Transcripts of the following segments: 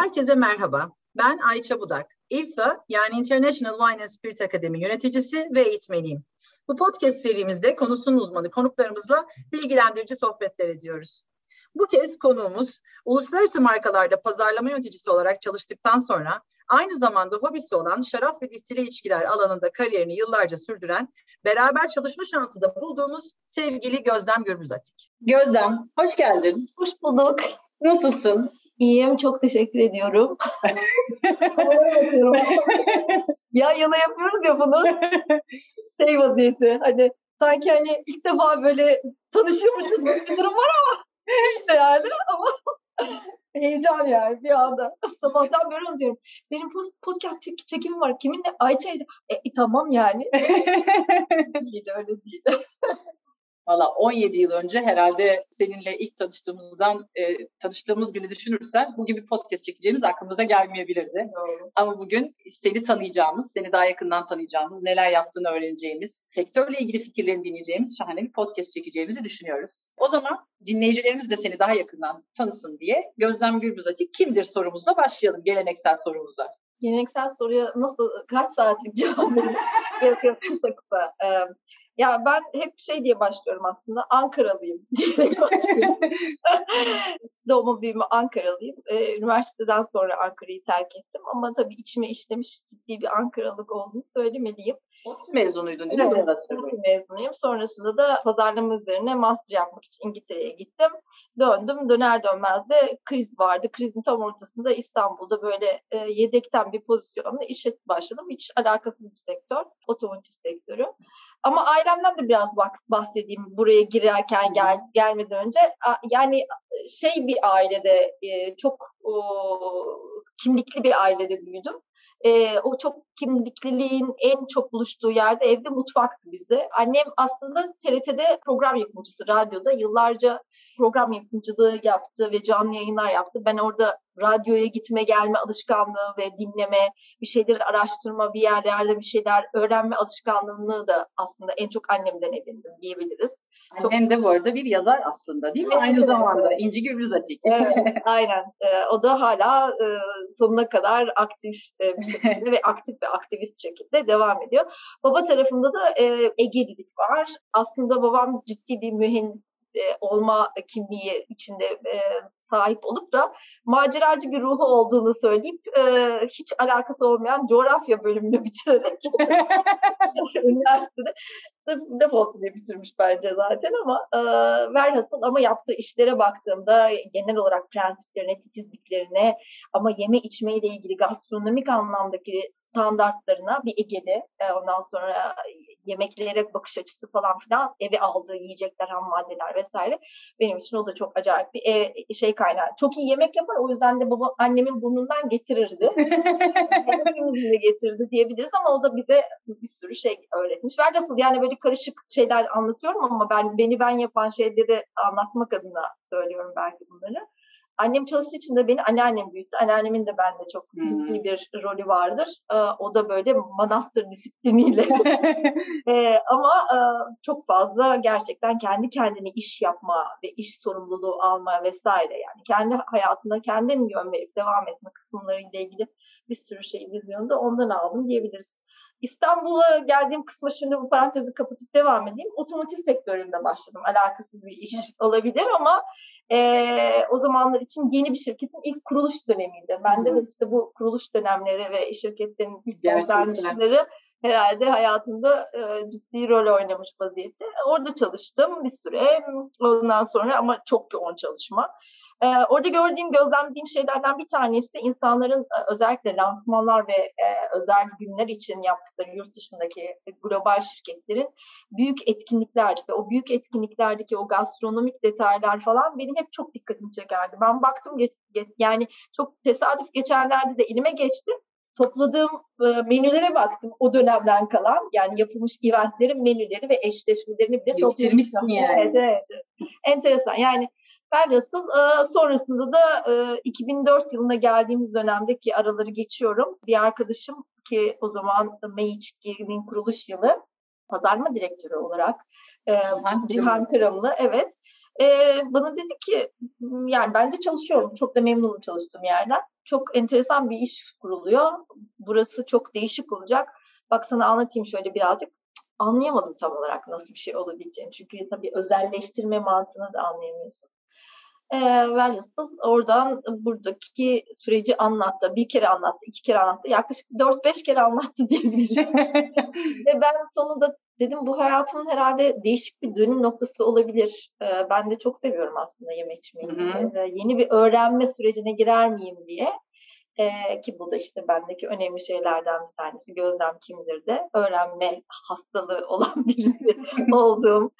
Herkese merhaba. Ben Ayça Budak. İFSA yani International Wine and Spirit Academy yöneticisi ve eğitmeniyim. Bu podcast serimizde konusunun uzmanı konuklarımızla bilgilendirici sohbetler ediyoruz. Bu kez konuğumuz uluslararası markalarda pazarlama yöneticisi olarak çalıştıktan sonra aynı zamanda hobisi olan şarap ve distile içkiler alanında kariyerini yıllarca sürdüren, beraber çalışma şansı da bulduğumuz sevgili Gözdem Gürbüzatik. Gözdem, hoş geldin. Hoş bulduk. Nasılsın? İyiyim, çok teşekkür ediyorum. ya yana yapıyoruz ya bunu. Şey vaziyeti, hani sanki hani ilk defa böyle tanışıyormuşuz gibi bir durum var ama yani ama heyecan yani bir anda. Sabahtan beri onu diyorum. Benim podcast çek çekimim var. Kiminle? Ayça'yla. E, e, tamam yani. Hiç öyle değil. Valla 17 yıl önce herhalde seninle ilk tanıştığımızdan e, tanıştığımız günü düşünürsen bugün bir podcast çekeceğimiz aklımıza gelmeyebilirdi. Doğru. Ama bugün seni tanıyacağımız, seni daha yakından tanıyacağımız, neler yaptığını öğreneceğimiz, sektörle ilgili fikirlerini dinleyeceğimiz şahane bir podcast çekeceğimizi düşünüyoruz. O zaman dinleyicilerimiz de seni daha yakından tanısın diye Gözlem Gürbüzatik kimdir sorumuzla başlayalım, geleneksel sorumuzla. Geleneksel soruya nasıl, kaç saatlik cevap yok yok kısa kısa. Ee, ya ben hep şey diye başlıyorum aslında. Ankaralıyım diyerek başlıyorum. Doğma büyüme Ankaralıyım. Ee, üniversiteden sonra Ankara'yı terk ettim. Ama tabii içime işlemiş ciddi bir Ankaralık olduğunu söylemeliyim. ODTÜ mezunuydun değil mi? Evet, ODTÜ mezunuyum. Sonrasında da pazarlama üzerine master yapmak için İngiltere'ye gittim. Döndüm. Döner dönmez de kriz vardı. Krizin tam ortasında İstanbul'da böyle e, yedekten bir pozisyonla işe başladım. Hiç alakasız bir sektör. Otomotiv sektörü. Ama ailemden de biraz bahsedeyim buraya girerken gel, gelmeden önce. Yani şey bir ailede çok kimlikli bir ailede büyüdüm. o çok kimlikliliğin en çok buluştuğu yerde evde mutfaktı bizde. Annem aslında TRT'de program yapımcısı radyoda yıllarca program yapımcılığı yaptı ve canlı yayınlar yaptı. Ben orada radyoya gitme gelme alışkanlığı ve dinleme, bir şeyleri araştırma, bir yerlerde bir şeyler öğrenme alışkanlığını da aslında en çok annemden edindim diyebiliriz. Annen çok... de bu arada bir yazar aslında değil mi? Evet, Aynı evet, zamanda evet. İnci Gürbüz Atik. Evet, aynen. Ee, o da hala e, sonuna kadar aktif e, bir şekilde ve aktif ve aktivist şekilde devam ediyor. Baba tarafında da e, Ege'lilik var. Aslında babam ciddi bir mühendis e, olma kimliği içinde e, sahip olup da maceracı bir ruhu olduğunu söyleyip e, hiç alakası olmayan coğrafya bölümünü bitirerek üniversitede sırf laf olsun diye bitirmiş bence zaten ama e, verhasıl ama yaptığı işlere baktığımda genel olarak prensiplerine, titizliklerine ama yeme içme ile ilgili gastronomik anlamdaki standartlarına bir egeli e, ondan sonra yemeklere bakış açısı falan filan eve aldığı yiyecekler, ham maddeler vesaire benim için o da çok acayip bir e, şey kaynağı. Çok iyi yemek yapar o yüzden de baba annemin burnundan getirirdi. Hepimizin de getirdi diyebiliriz ama o da bize bir sürü şey öğretmiş. Ve nasıl yani böyle karışık şeyler anlatıyorum ama ben beni ben yapan şeyleri anlatmak adına söylüyorum belki bunları. Annem çalıştığı için de beni anneannem büyüttü. Anneannemin de bende çok hmm. ciddi bir rolü vardır. Ee, o da böyle manastır disipliniyle. ee, ama e, çok fazla gerçekten kendi kendine iş yapma ve iş sorumluluğu alma vesaire yani kendi hayatına kendin yön verip devam etme kısımlarıyla ilgili bir sürü şey vizyonu da ondan aldım diyebiliriz. İstanbul'a geldiğim kısma şimdi bu parantezi kapatıp devam edeyim. Otomotiv sektöründe başladım. Alakasız bir iş olabilir ama e, o zamanlar için yeni bir şirketin ilk kuruluş dönemiydi. Bende de işte bu kuruluş dönemleri ve şirketlerin ilk başlangıçları herhalde hayatımda e, ciddi rol oynamış vaziyette. Orada çalıştım bir süre. Ondan sonra ama çok yoğun çalışma. Ee, orada gördüğüm, gözlemlediğim şeylerden bir tanesi insanların e, özellikle lansmanlar ve e, özel günler için yaptıkları yurt dışındaki global şirketlerin büyük etkinlikler ve o büyük etkinliklerdeki o gastronomik detaylar falan benim hep çok dikkatimi çekerdi. Ben baktım yani çok tesadüf geçenlerde de elime geçti topladığım e, menülere baktım o dönemden kalan yani yapılmış eventlerin menüleri ve eşleşmelerini bile toplamıştım. Yani. Evet, evet. Enteresan yani Velhasıl e, sonrasında da e, 2004 yılına geldiğimiz dönemdeki araları geçiyorum. Bir arkadaşım ki o zaman Meiçki'nin kuruluş yılı pazarlama direktörü olarak e, Cihan, Cihan Kıramlı evet. E, bana dedi ki yani ben de çalışıyorum çok da memnunum çalıştığım yerden. çok enteresan bir iş kuruluyor. Burası çok değişik olacak. Bak sana anlatayım şöyle birazcık. Anlayamadım tam olarak nasıl bir şey olabileceğini. Çünkü tabii özelleştirme mantığını da anlayamıyorsun. E, velhasıl oradan buradaki süreci anlattı. Bir kere anlattı, iki kere anlattı. Yaklaşık 4-5 kere anlattı diyebilirim. Ve ben sonunda dedim bu hayatımın herhalde değişik bir dönüm noktası olabilir. E, ben de çok seviyorum aslında yemek içmeyi. E, yeni bir öğrenme sürecine girer miyim diye. E, ki bu da işte bendeki önemli şeylerden bir tanesi. Gözlem kimdir de öğrenme hastalığı olan birisi olduğum.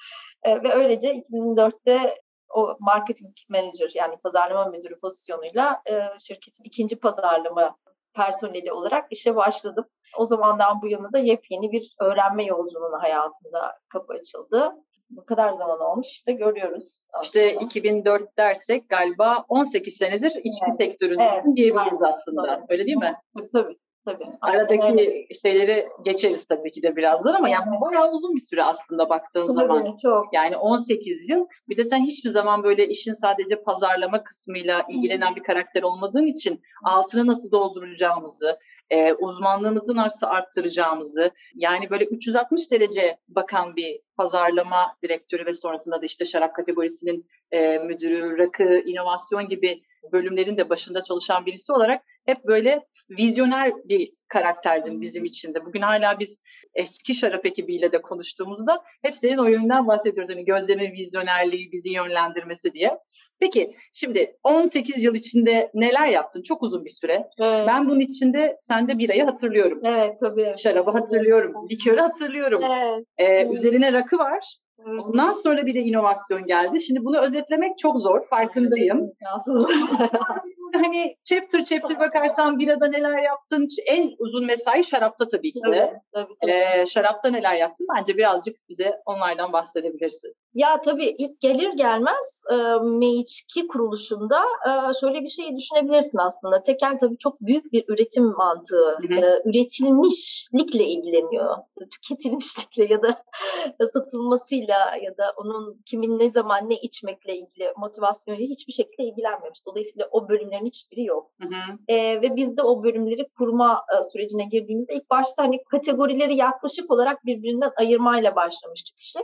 E, ve öylece 2004'te o marketing manager yani pazarlama müdürü pozisyonuyla e, şirketin ikinci pazarlama personeli olarak işe başladım. O zamandan bu yana da yepyeni bir öğrenme yolculuğuna hayatımda kapı açıldı. Bu kadar zaman olmuş işte görüyoruz. Aslında. İşte 2004 dersek galiba 18 senedir içki evet. sektöründesin evet. diyebiliriz evet. aslında. Tabii. Öyle değil mi? Tabii tabii. Tabii. Aradaki Aynen. şeyleri geçeriz tabii ki de birazdan ama yani bayağı uzun bir süre aslında baktığın tabii, zaman. Çok. Yani 18 yıl. Bir de sen hiçbir zaman böyle işin sadece pazarlama kısmıyla ilgilenen bir karakter olmadığın için altını nasıl dolduracağımızı, e, uzmanlığımızı nasıl arttıracağımızı yani böyle 360 derece bakan bir pazarlama direktörü ve sonrasında da işte şarap kategorisinin e, müdürü, rakı, inovasyon gibi bölümlerin de başında çalışan birisi olarak hep böyle vizyoner bir karakterdin bizim için de. Bugün hala biz eski şarap ekibiyle de konuştuğumuzda hep senin o yönden bahsediyoruz. Hani gözlemin vizyonerliği, bizi yönlendirmesi diye. Peki şimdi 18 yıl içinde neler yaptın? Çok uzun bir süre. Evet. Ben bunun içinde sende birayı hatırlıyorum. Evet tabii. Şarabı hatırlıyorum. Likörü hatırlıyorum. Evet. Ee, üzerine rakı var. Ondan sonra bir de inovasyon geldi. Şimdi bunu özetlemek çok zor, farkındayım. hani chapter chapter bakarsan birada neler yaptın, en uzun mesai şarapta tabii ki de. Tabii, tabii, tabii. Ee, şarapta neler yaptın? Bence birazcık bize onlardan bahsedebilirsin. Ya tabii ilk gelir gelmez e, M2 kuruluşunda e, şöyle bir şey düşünebilirsin aslında. Tekel tabii çok büyük bir üretim mantığı, hı hı. E, üretilmişlikle ilgileniyor. Tüketilmişlikle ya da satılmasıyla ya da onun kimin ne zaman ne içmekle ilgili motivasyonuyla hiçbir şekilde ilgilenmemiş. Dolayısıyla o bölümlerin hiçbiri yok. Hı hı. E, ve biz de o bölümleri kurma e, sürecine girdiğimizde ilk başta hani kategorileri yaklaşık olarak birbirinden ayırmayla başlamıştık işte.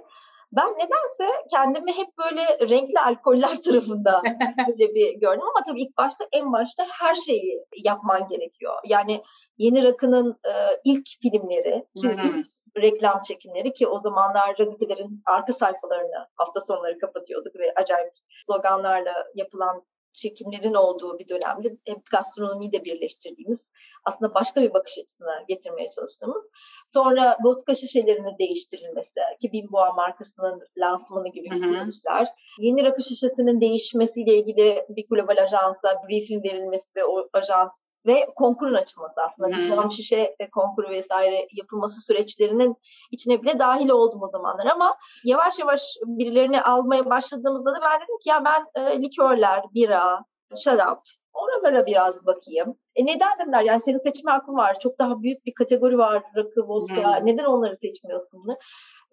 Ben nedense kendimi hep böyle renkli alkoller tarafında böyle bir gördüm ama tabii ilk başta en başta her şeyi yapman gerekiyor. Yani Yeni Rakı'nın e, ilk filmleri, ki ilk reklam çekimleri ki o zamanlar gazetelerin arka sayfalarını hafta sonları kapatıyorduk ve acayip sloganlarla yapılan çekimlerin olduğu bir dönemde hem gastronomiyi de birleştirdiğimiz aslında başka bir bakış açısına getirmeye çalıştığımız. Sonra vodka şişelerinin değiştirilmesi ki Bimboğa markasının lansmanı gibi bir süreçler. Yeni rakı şişesinin değişmesiyle ilgili bir global ajansa briefing verilmesi ve o ajans ve konkurun açılması aslında hmm. bir cam şişe konkuru vesaire yapılması süreçlerinin içine bile dahil oldum o zamanlar ama yavaş yavaş birilerini almaya başladığımızda da ben dedim ki ya ben e, likörler, bira, şarap oralara biraz bakayım. E neden dediler yani senin seçme hakkın var. Çok daha büyük bir kategori var rakı, vodka. Hmm. Neden onları seçmiyorsun bunu?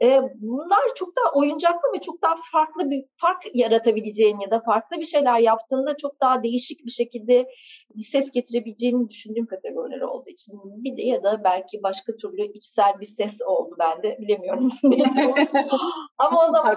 E, bunlar çok daha oyuncaklı ve çok daha farklı bir fark yaratabileceğin ya da farklı bir şeyler yaptığında çok daha değişik bir şekilde ses getirebileceğini düşündüğüm kategoriler olduğu için. Bir de ya da belki başka türlü içsel bir ses oldu bende bilemiyorum. Ama o zaman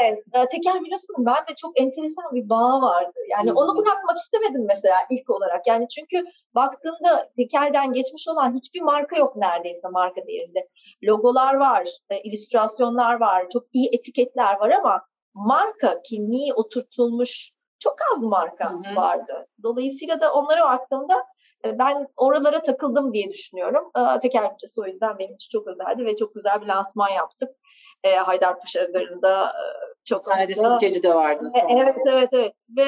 evet, teker birasının bende çok enteresan bir bağ vardı. Yani hmm. onu bırakmak istemedim mesela ilk olarak. Yani çünkü baktığımda tekelden geçmiş olan hiçbir marka yok neredeyse marka değerinde. Logolar var, e, illüstrasyonlar var, çok iyi etiketler var ama marka kimliği oturtulmuş çok az marka hı hı. vardı. Dolayısıyla da onlara baktığımda e, ben oralara takıldım diye düşünüyorum. E, teker o yüzden benim için çok özeldi ve çok güzel bir lansman yaptık. E, Haydarpaşa Garı'nda çok tane de sirkeci de vardı. Sonra. Evet evet evet. Ve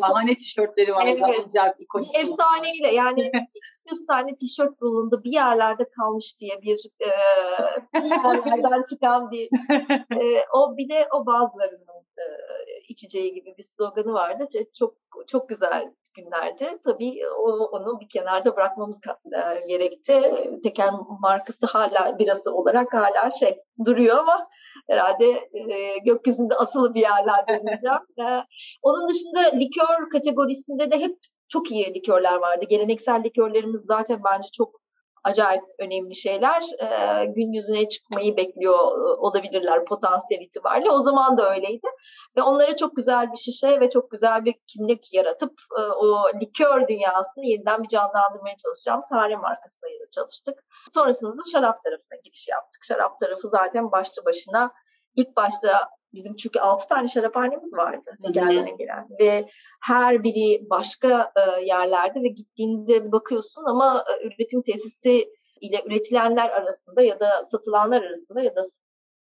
Şahane tişörtleri vardı. Evet. Acayip ikonik. Efsaneyle yani 100 tane tişört bulundu bir yerlerde kalmış diye bir e, bir yerlerden çıkan bir e, o bir de o bazılarının e, içeceği gibi bir sloganı vardı. Çok çok güzel günlerdi. Tabii o, onu bir kenarda bırakmamız e, gerekti. Teker markası hala birası olarak hala şey duruyor ama herhalde e, gökyüzünde asılı bir yerlerde diyeceğim. e, onun dışında likör kategorisinde de hep çok iyi likörler vardı. Geleneksel likörlerimiz zaten bence çok acayip önemli şeyler. E, gün yüzüne çıkmayı bekliyor olabilirler potansiyel itibariyle. O zaman da öyleydi. Ve onlara çok güzel bir şişe ve çok güzel bir kimlik yaratıp e, o likör dünyasını yeniden bir canlandırmaya çalışacağımız Hare markasıyla çalıştık. Sonrasında da şarap tarafına giriş yaptık. Şarap tarafı zaten başlı başına ilk başta Bizim çünkü altı tane şaraphanemiz vardı Niger'den gelen ve her biri başka e, yerlerde ve gittiğinde bakıyorsun ama e, üretim tesisi ile üretilenler arasında ya da satılanlar arasında ya da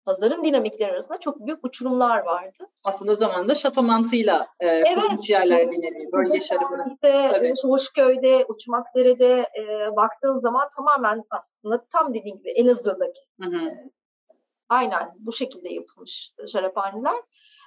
pazarın dinamikleri arasında çok büyük uçurumlar vardı. Aslında zamanında şato mantığıyla e, evet. yerler deniliyor. Bölge şarabını. İşte Hoşköy'de, Uçmakdere'de e, baktığın zaman tamamen aslında tam dediğin gibi Elazığ'daki hı hı. Aynen bu şekilde yapılmış şaraphaneler.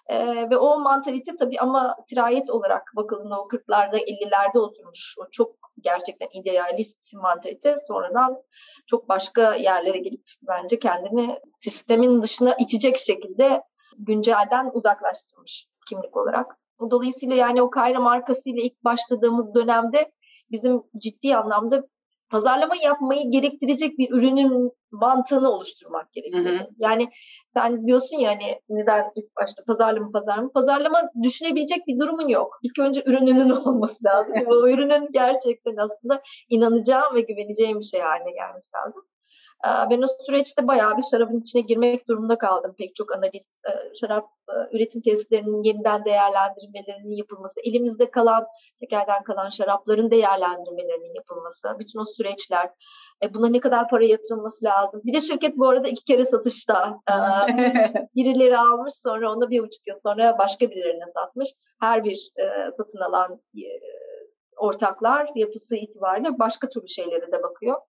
Ee, ve o mantalite tabii ama sirayet olarak bakıldığında o 40'larda 50'lerde oturmuş. O çok gerçekten idealist mantalite sonradan çok başka yerlere gelip bence kendini sistemin dışına itecek şekilde güncelden uzaklaştırmış kimlik olarak. Dolayısıyla yani o Kayra markasıyla ilk başladığımız dönemde bizim ciddi anlamda pazarlama yapmayı gerektirecek bir ürünün mantığını oluşturmak gerekiyor. Hı hı. Yani sen diyorsun ya hani neden ilk başta pazarlama pazarlama pazarlama düşünebilecek bir durumun yok. İlk önce ürününün olması lazım. o ürünün gerçekten aslında inanacağım ve güveneceğim bir şey haline gelmesi lazım. Ben o süreçte bayağı bir şarabın içine girmek durumunda kaldım. Pek çok analiz, şarap üretim tesislerinin yeniden değerlendirmelerinin yapılması, elimizde kalan, tekelden kalan şarapların değerlendirmelerinin yapılması, bütün o süreçler, e, buna ne kadar para yatırılması lazım. Bir de şirket bu arada iki kere satışta. birileri almış sonra onu bir buçuk yıl sonra başka birilerine satmış. Her bir satın alan ortaklar yapısı itibariyle başka türlü şeylere de bakıyor.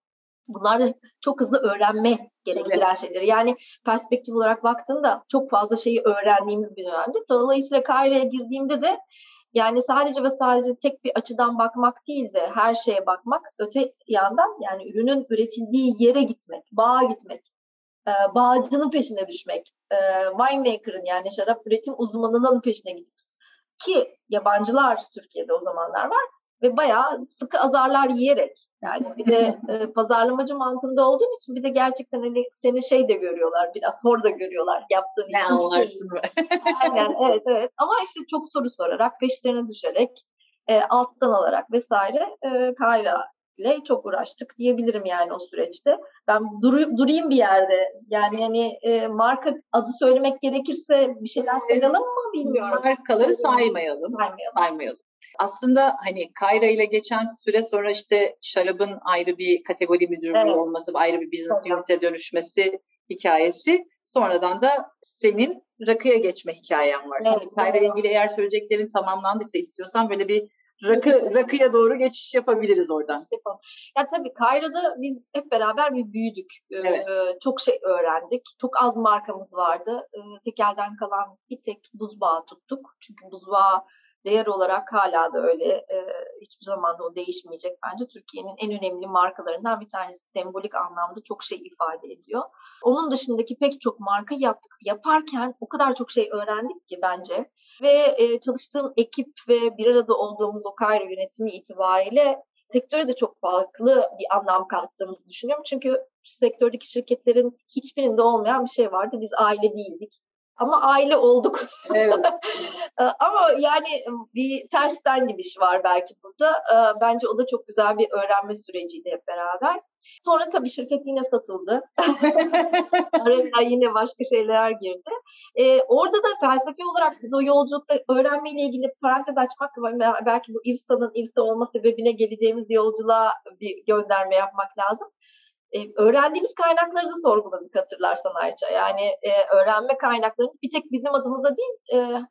Bunlar da çok hızlı öğrenme gerektiren evet. şeyler. Yani perspektif olarak baktığında çok fazla şeyi öğrendiğimiz bir dönemde. Dolayısıyla Kaire'ye girdiğimde de yani sadece ve sadece tek bir açıdan bakmak değil de her şeye bakmak. Öte yandan yani ürünün üretildiği yere gitmek, bağa gitmek, e, bağcının peşine düşmek, e, winemaker'ın yani şarap üretim uzmanının peşine gideriz. Ki yabancılar Türkiye'de o zamanlar var ve bayağı sıkı azarlar yiyerek yani bir de e, pazarlamacı mantığında olduğun için bir de gerçekten hani seni şey de görüyorlar biraz hor da görüyorlar yaptığın iş değil. Aynen evet evet ama işte çok soru sorarak peşlerine düşerek e, alttan alarak vesaire e, Kayra ile çok uğraştık diyebilirim yani o süreçte. Ben duru, durayım bir yerde. Yani hani e, marka adı söylemek gerekirse bir şeyler sayalım mı bilmiyorum. Markaları saymayalım. Saymayalım. saymayalım. Aslında hani Kayra ile geçen süre sonra işte şarabın ayrı bir kategori müdürlüğü evet. olması, ayrı bir business unit'e dönüşmesi hikayesi. Sonradan da senin rakıya geçme hikayen var. Evet, hani Kayra ile ilgili eğer söyleyeceklerin tamamlandıysa istiyorsan böyle bir rakı rakıya doğru geçiş yapabiliriz oradan. Yapalım. Ya tabii Kayra'da biz hep beraber bir büyüdük. Ee, evet. Ee, çok şey öğrendik. Çok az markamız vardı. Ee, tekelden kalan bir tek buzbağı tuttuk. Çünkü buzbağı değer olarak hala da öyle. E, hiçbir zaman da o değişmeyecek bence. Türkiye'nin en önemli markalarından bir tanesi sembolik anlamda çok şey ifade ediyor. Onun dışındaki pek çok marka yaptık. Yaparken o kadar çok şey öğrendik ki bence. Ve e, çalıştığım ekip ve bir arada olduğumuz o Kayra yönetimi itibariyle sektöre de çok farklı bir anlam kattığımızı düşünüyorum. Çünkü sektördeki şirketlerin hiçbirinde olmayan bir şey vardı. Biz aile değildik ama aile olduk. Evet. Ee, ama yani bir tersten gidiş var belki burada. Ee, bence o da çok güzel bir öğrenme süreciydi hep beraber. Sonra tabii şirket yine satıldı. Araya yine başka şeyler girdi. Ee, orada da felsefi olarak biz o yolculukta öğrenmeyle ilgili parantez açmak belki bu İVSA'nın İVSA olma sebebine geleceğimiz yolculuğa bir gönderme yapmak lazım öğrendiğimiz kaynakları da sorguladık hatırlarsan Ayça. Yani e, öğrenme kaynakları bir tek bizim adımıza değil, e,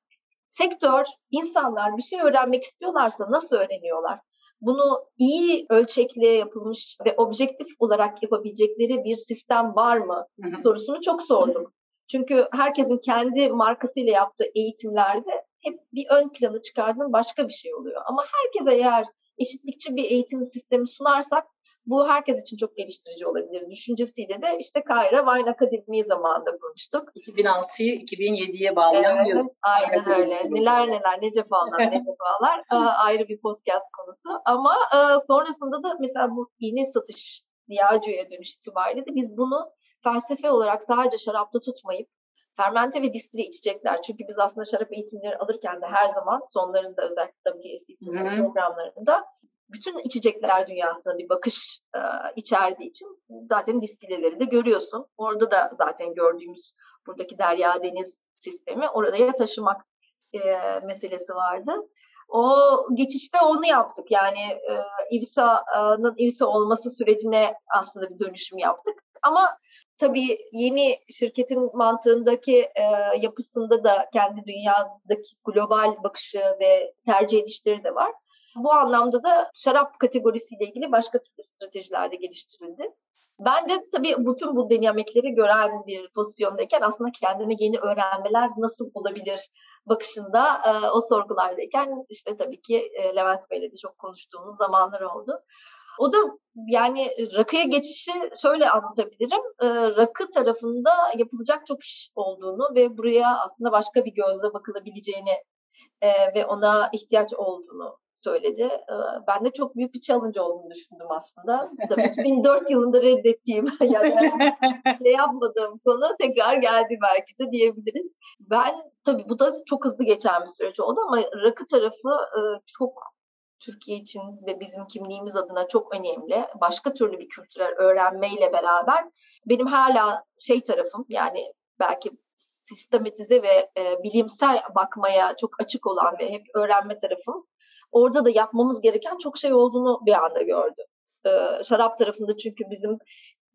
sektör, insanlar bir şey öğrenmek istiyorlarsa nasıl öğreniyorlar? Bunu iyi ölçekli yapılmış ve objektif olarak yapabilecekleri bir sistem var mı sorusunu çok sorduk. Çünkü herkesin kendi markasıyla yaptığı eğitimlerde hep bir ön planı çıkardığın başka bir şey oluyor. Ama herkese eğer eşitlikçi bir eğitim sistemi sunarsak bu herkes için çok geliştirici olabilir düşüncesiyle de işte Kayra Wine Akademi zamanında kurmuştuk. 2006'yı 2007'ye bağlayan evet, Aynen öyle. Neler neler, ne cefalar, ne cefalar ayrı bir podcast konusu. Ama sonrasında da mesela bu iğne satış Diageo'ya dönüş itibariyle de biz bunu felsefe olarak sadece şarapta tutmayıp fermente ve distili içecekler. Çünkü biz aslında şarap eğitimleri alırken de her zaman sonlarında özellikle WSET programlarında bütün içecekler dünyasına bir bakış e, içerdiği için zaten distileleri de görüyorsun. Orada da zaten gördüğümüz buradaki derya deniz sistemi oraya taşımak e, meselesi vardı. O geçişte onu yaptık. Yani e, İVSA'nın İVSA olması sürecine aslında bir dönüşüm yaptık. Ama tabii yeni şirketin mantığındaki e, yapısında da kendi dünyadaki global bakışı ve tercih edişleri de var. Bu anlamda da şarap kategorisiyle ilgili başka türlü stratejiler de geliştirildi. Ben de tabii bütün bu dinamikleri gören bir pozisyondayken aslında kendime yeni öğrenmeler nasıl olabilir bakışında e, o sorgulardayken işte tabii ki e, Levent Bey'le de çok konuştuğumuz zamanlar oldu. O da yani rakıya geçişi şöyle anlatabilirim. E, rakı tarafında yapılacak çok iş olduğunu ve buraya aslında başka bir gözle bakılabileceğini e, ve ona ihtiyaç olduğunu söyledi. Ben de çok büyük bir challenge olduğunu düşündüm aslında. Tabii 2004 yılında reddettiğim yani şey yapmadığım konu tekrar geldi belki de diyebiliriz. Ben tabii bu da çok hızlı geçen bir süreç oldu ama rakı tarafı çok Türkiye için ve bizim kimliğimiz adına çok önemli. Başka türlü bir kültürel öğrenmeyle beraber benim hala şey tarafım yani belki sistematize ve e, bilimsel bakmaya çok açık olan ve hep öğrenme tarafım. Orada da yapmamız gereken çok şey olduğunu bir anda gördüm. E, şarap tarafında çünkü bizim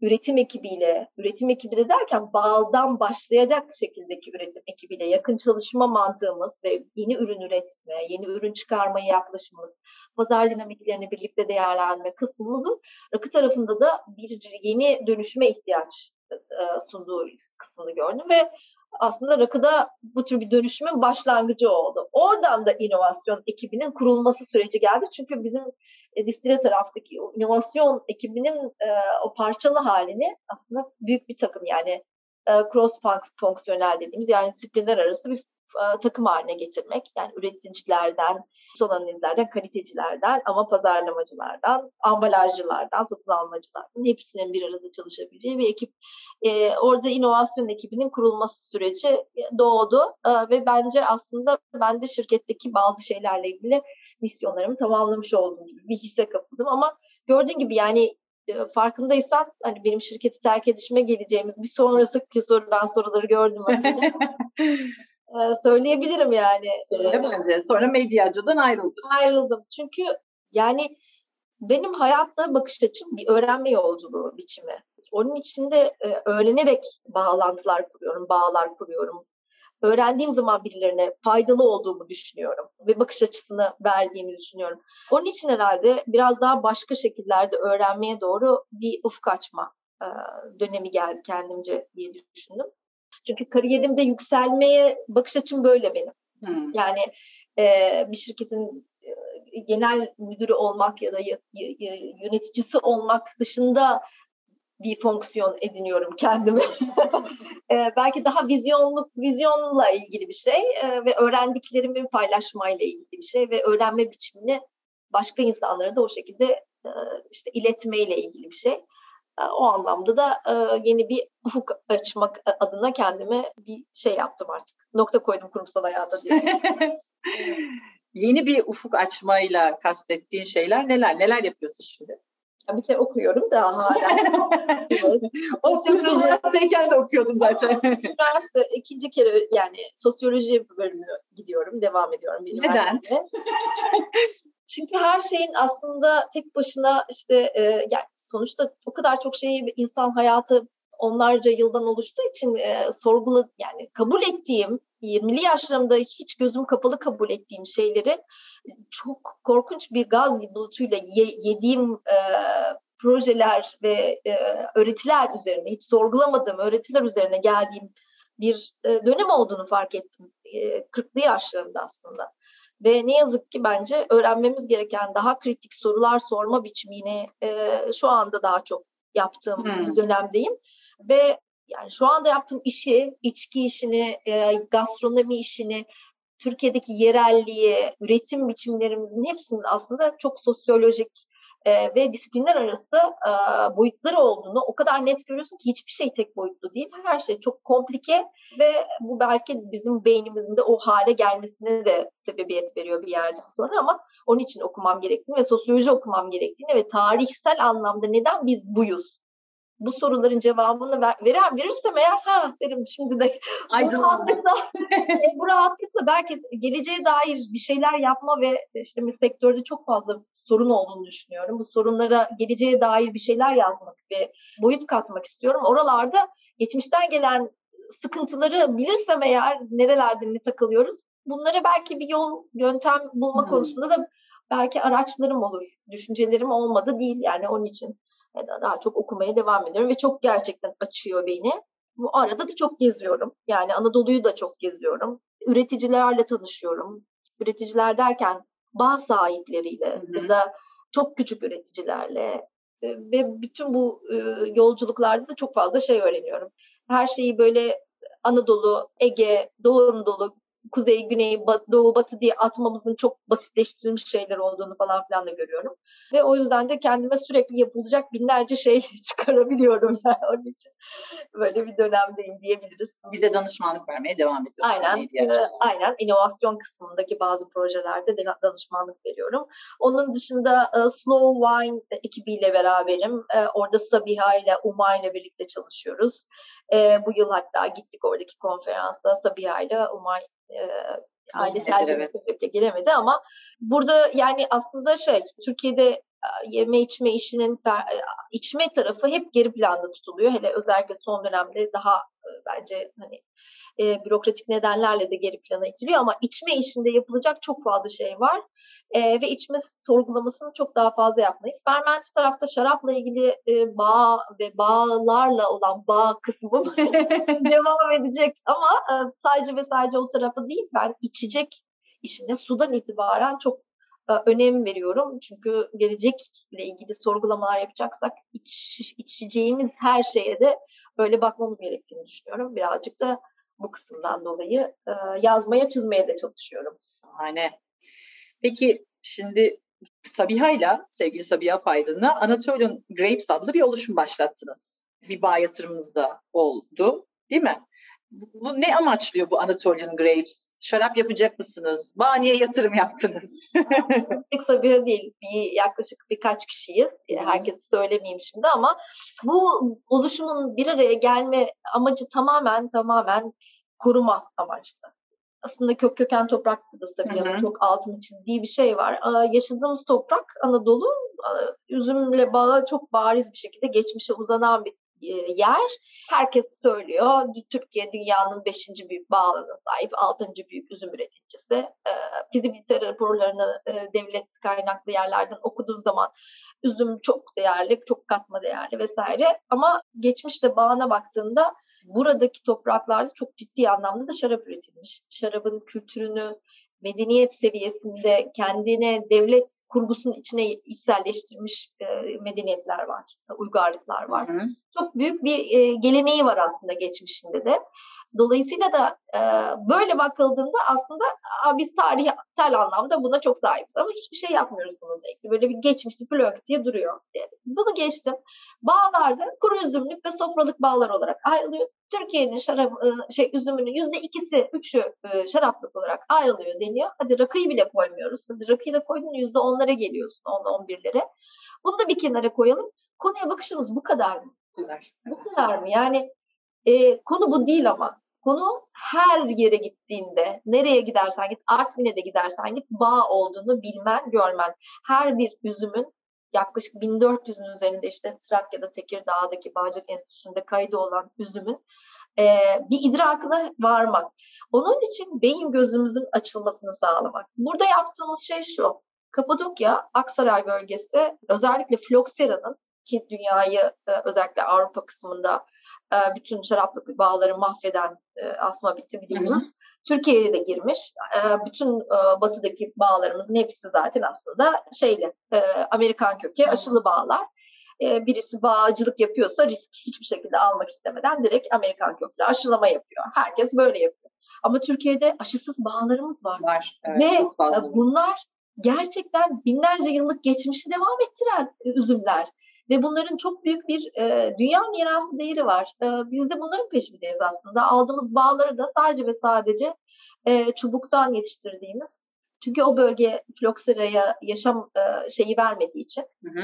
üretim ekibiyle, üretim ekibi de derken baldan başlayacak şekildeki üretim ekibiyle yakın çalışma mantığımız ve yeni ürün üretme, yeni ürün çıkarmaya yaklaşımımız, pazar dinamiklerini birlikte değerlendirme kısmımızın rakı tarafında da bir yeni dönüşüme ihtiyaç sunduğu kısmını gördüm ve aslında rakıda bu tür bir dönüşümün başlangıcı oldu. Oradan da inovasyon ekibinin kurulması süreci geldi. Çünkü bizim e, distile taraftaki inovasyon ekibinin e, o parçalı halini aslında büyük bir takım yani e, cross fonksiyonel dediğimiz yani disiplinler arası bir takım haline getirmek. Yani üreticilerden, son analizlerden, kalitecilerden ama pazarlamacılardan, ambalajcılardan, satın almacılardan hepsinin bir arada çalışabileceği bir ekip. E, orada inovasyon ekibinin kurulması süreci e, doğdu e, ve bence aslında ben de şirketteki bazı şeylerle ilgili misyonlarımı tamamlamış olduğum gibi bir hisse kapıldım ama gördüğün gibi yani farkındaysan hani benim şirketi terk edişime geleceğimiz bir sonrası soru ben soruları gördüm. söyleyebilirim yani. Öyle bence. Sonra medyacıdan ayrıldım. Ayrıldım. Çünkü yani benim hayatta bakış açım bir öğrenme yolculuğu biçimi. Onun içinde öğrenerek bağlantılar kuruyorum, bağlar kuruyorum. Öğrendiğim zaman birilerine faydalı olduğumu düşünüyorum ve bakış açısını verdiğimi düşünüyorum. Onun için herhalde biraz daha başka şekillerde öğrenmeye doğru bir ufuk açma dönemi geldi kendimce diye düşündüm. Çünkü kariyerimde yükselmeye bakış açım böyle benim. Hmm. Yani e, bir şirketin e, genel müdürü olmak ya da yöneticisi olmak dışında bir fonksiyon ediniyorum kendime. e, belki daha vizyonluk, vizyonla ilgili bir şey e, ve öğrendiklerimi paylaşmayla ilgili bir şey ve öğrenme biçimini başka insanlara da o şekilde e, işte iletmeyle ilgili bir şey. O anlamda da yeni bir ufuk açmak adına kendime bir şey yaptım artık. Nokta koydum kurumsal hayata diye. yeni bir ufuk açmayla kastettiğin şeyler neler? Neler yapıyorsun şimdi? Bir de okuyorum da hala. evet. o kurumsal hayattayken de okuyordun zaten. Üniversite ikinci kere yani sosyoloji bölümünü gidiyorum, devam ediyorum. Neden? Çünkü her şeyin aslında tek başına işte e, yani sonuçta o kadar çok şeyi insan hayatı onlarca yıldan oluştuğu için e, sorgula yani kabul ettiğim 20'li yaşlarımda hiç gözüm kapalı kabul ettiğim şeyleri çok korkunç bir gaz bulutuyla ye, yediğim e, projeler ve e, öğretiler üzerine hiç sorgulamadığım öğretiler üzerine geldiğim bir e, dönem olduğunu fark ettim. E, 40'lı yaşlarımda aslında. Ve ne yazık ki bence öğrenmemiz gereken daha kritik sorular sorma biçimini e, şu anda daha çok yaptığım hmm. bir dönemdeyim. Ve yani şu anda yaptığım işi, içki işini, e, gastronomi işini, Türkiye'deki yerelliği, üretim biçimlerimizin hepsinin aslında çok sosyolojik e, ve disiplinler arası e, boyutları olduğunu o kadar net görüyorsun ki hiçbir şey tek boyutlu değil. Her şey çok komplike ve bu belki bizim beynimizin de o hale gelmesine de sebebiyet veriyor bir yerden sonra ama onun için okumam gerektiğini ve sosyoloji okumam gerektiğini ve tarihsel anlamda neden biz buyuz? Bu soruların cevabını ver, verer, verirsem eğer ha derim şimdi de bu rahatlıkla, e, bu rahatlıkla belki geleceğe dair bir şeyler yapma ve işte sektörde çok fazla sorun olduğunu düşünüyorum. Bu sorunlara geleceğe dair bir şeyler yazmak ve boyut katmak istiyorum. Oralarda geçmişten gelen sıkıntıları bilirsem eğer nerelerde ne takılıyoruz bunlara belki bir yol, yöntem bulma hmm. konusunda da belki araçlarım olur. Düşüncelerim olmadı değil yani onun için daha çok okumaya devam ediyorum ve çok gerçekten açıyor beni. Bu arada da çok geziyorum. Yani Anadolu'yu da çok geziyorum. Üreticilerle tanışıyorum. Üreticiler derken bağ sahipleriyle hı hı. ya da çok küçük üreticilerle ve bütün bu yolculuklarda da çok fazla şey öğreniyorum. Her şeyi böyle Anadolu, Ege, Doğu Anadolu kuzey, güney, doğu, batı diye atmamızın çok basitleştirilmiş şeyler olduğunu falan filan da görüyorum. Ve o yüzden de kendime sürekli yapılacak binlerce şey çıkarabiliyorum yani onun için. Böyle bir dönemdeyim diyebiliriz. Bize danışmanlık vermeye devam ediyoruz. Aynen, e, aynen. İnovasyon kısmındaki bazı projelerde de danışmanlık veriyorum. Onun dışında e, Slow Wine ekibiyle beraberim. E, orada Sabiha ile Uma ile birlikte çalışıyoruz. E, bu yıl hatta gittik oradaki konferansa Sabiha ile Umay e, ailesel evet, bir sebeple gelemedi ama burada yani aslında şey Türkiye'de yeme içme işinin içme tarafı hep geri planda tutuluyor. Hele özellikle son dönemde daha bence hani e, bürokratik nedenlerle de geri plana itiliyor ama içme işinde yapılacak çok fazla şey var e, ve içme sorgulamasını çok daha fazla yapmayız. Fermenti tarafta şarapla ilgili e, bağ ve bağlarla olan bağ kısmı devam edecek ama e, sadece ve sadece o tarafı değil ben içecek işine sudan itibaren çok e, önem veriyorum. Çünkü gelecekle ilgili sorgulamalar yapacaksak iç, içeceğimiz her şeye de böyle bakmamız gerektiğini düşünüyorum. Birazcık da bu kısımdan dolayı e, yazmaya çizmeye de çalışıyorum. Şahane. Peki şimdi Sabiha'yla, sevgili Sabiha Paydın'la Anatolian Grapes adlı bir oluşum başlattınız. Bir bağ yatırımınız da oldu değil mi? Bu ne amaçlıyor bu Anatolian Grapes? Şarap yapacak mısınız? Bağ niye yatırım yaptınız? Sabiha değil, bir, yaklaşık birkaç kişiyiz. Herkese söylemeyeyim şimdi ama bu oluşumun bir araya gelme amacı tamamen tamamen koruma amaçlı aslında kök köken toprakta da Sabiha'nın çok altını çizdiği bir şey var. yaşadığımız toprak Anadolu üzümle bağı çok bariz bir şekilde geçmişe uzanan bir yer. Herkes söylüyor. Türkiye dünyanın beşinci büyük bağlığına sahip, altıncı büyük üzüm üreticisi. E, fizibilite raporlarını e, devlet kaynaklı yerlerden okuduğu zaman üzüm çok değerli, çok katma değerli vesaire. Ama geçmişte bağına baktığında buradaki topraklarda çok ciddi anlamda da şarap üretilmiş. Şarabın kültürünü, medeniyet seviyesinde kendine devlet kurgusunun içine içselleştirmiş e, medeniyetler var, uygarlıklar var. Hı hı. Çok büyük bir e, geleneği var aslında geçmişinde de. Dolayısıyla da e, böyle bakıldığında aslında a, biz tarihsel anlamda buna çok sahibiz ama hiçbir şey yapmıyoruz bununla ilgili. Böyle bir geçmişli plök diye duruyor. Bunu geçtim. Bağlarda kuru üzümlük ve sofralık bağlar olarak ayrılıyor. Türkiye'nin şarap e, şey üzümünün yüzde ikisi, üçü e, şaraplık olarak ayrılıyor deniyor. Hadi rakıyı bile koymuyoruz. Hadi rakıyı da koydun yüzde onlara geliyorsun, on on birlere. Bunu da bir kenara koyalım. Konuya bakışımız bu kadar mı? Bu kadar mı? Yani e, konu bu değil ama. Konu her yere gittiğinde, nereye gidersen git, Artvin'e de gidersen git, bağ olduğunu bilmen, görmen. Her bir üzümün yaklaşık 1400'ün üzerinde işte Trakya'da Tekirdağ'daki Bağcık Enstitüsü'nde kaydı olan üzümün e, bir idrakına varmak. Onun için beyin gözümüzün açılmasını sağlamak. Burada yaptığımız şey şu. Kapadokya, Aksaray bölgesi özellikle Floksera'nın ki dünyayı e, özellikle Avrupa kısmında e, bütün şaraplık bağları mahveden e, asma bitti biliyoruz. Türkiye'ye de girmiş. Bütün batıdaki bağlarımızın hepsi zaten aslında şeyle Amerikan kökü aşılı bağlar. Birisi bağcılık yapıyorsa risk hiçbir şekilde almak istemeden direkt Amerikan köklü aşılama yapıyor. Herkes böyle yapıyor. Ama Türkiye'de aşısız bağlarımız var. Var. Evet, Ve bunlar gerçekten binlerce yıllık geçmişi devam ettiren üzümler. Ve bunların çok büyük bir e, dünya mirası değeri var. E, biz de bunların peşindeyiz aslında. Aldığımız bağları da sadece ve sadece e, çubuktan yetiştirdiğimiz. Çünkü o bölge Floksera'ya yaşam e, şeyi vermediği için, hı hı.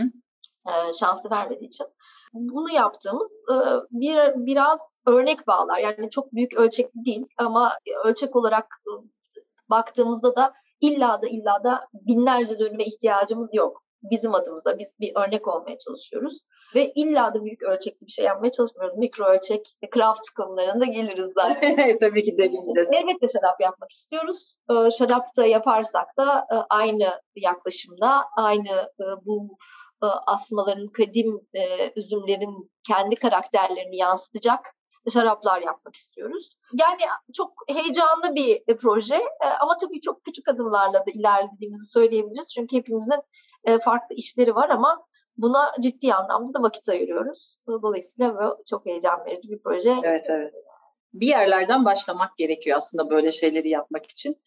E, şansı vermediği için bunu yaptığımız e, bir biraz örnek bağlar. Yani çok büyük ölçekli değil ama ölçek olarak e, baktığımızda da illa da illa da binlerce dönüme ihtiyacımız yok. Bizim adımıza biz bir örnek olmaya çalışıyoruz. Ve illa da büyük ölçekli bir şey yapmaya çalışmıyoruz. Mikro ölçek, craft konularında geliriz zaten. Tabii ki de geleceğiz. Elbette şarap yapmak istiyoruz. Ee, şarap da yaparsak da e, aynı yaklaşımda, aynı e, bu e, asmaların, kadim üzümlerin kendi karakterlerini yansıtacak şaraplar yapmak istiyoruz. Yani çok heyecanlı bir proje ama tabii çok küçük adımlarla da ilerlediğimizi söyleyebiliriz. Çünkü hepimizin farklı işleri var ama buna ciddi anlamda da vakit ayırıyoruz. Dolayısıyla bu çok heyecan verici bir proje. Evet evet. Bir yerlerden başlamak gerekiyor aslında böyle şeyleri yapmak için.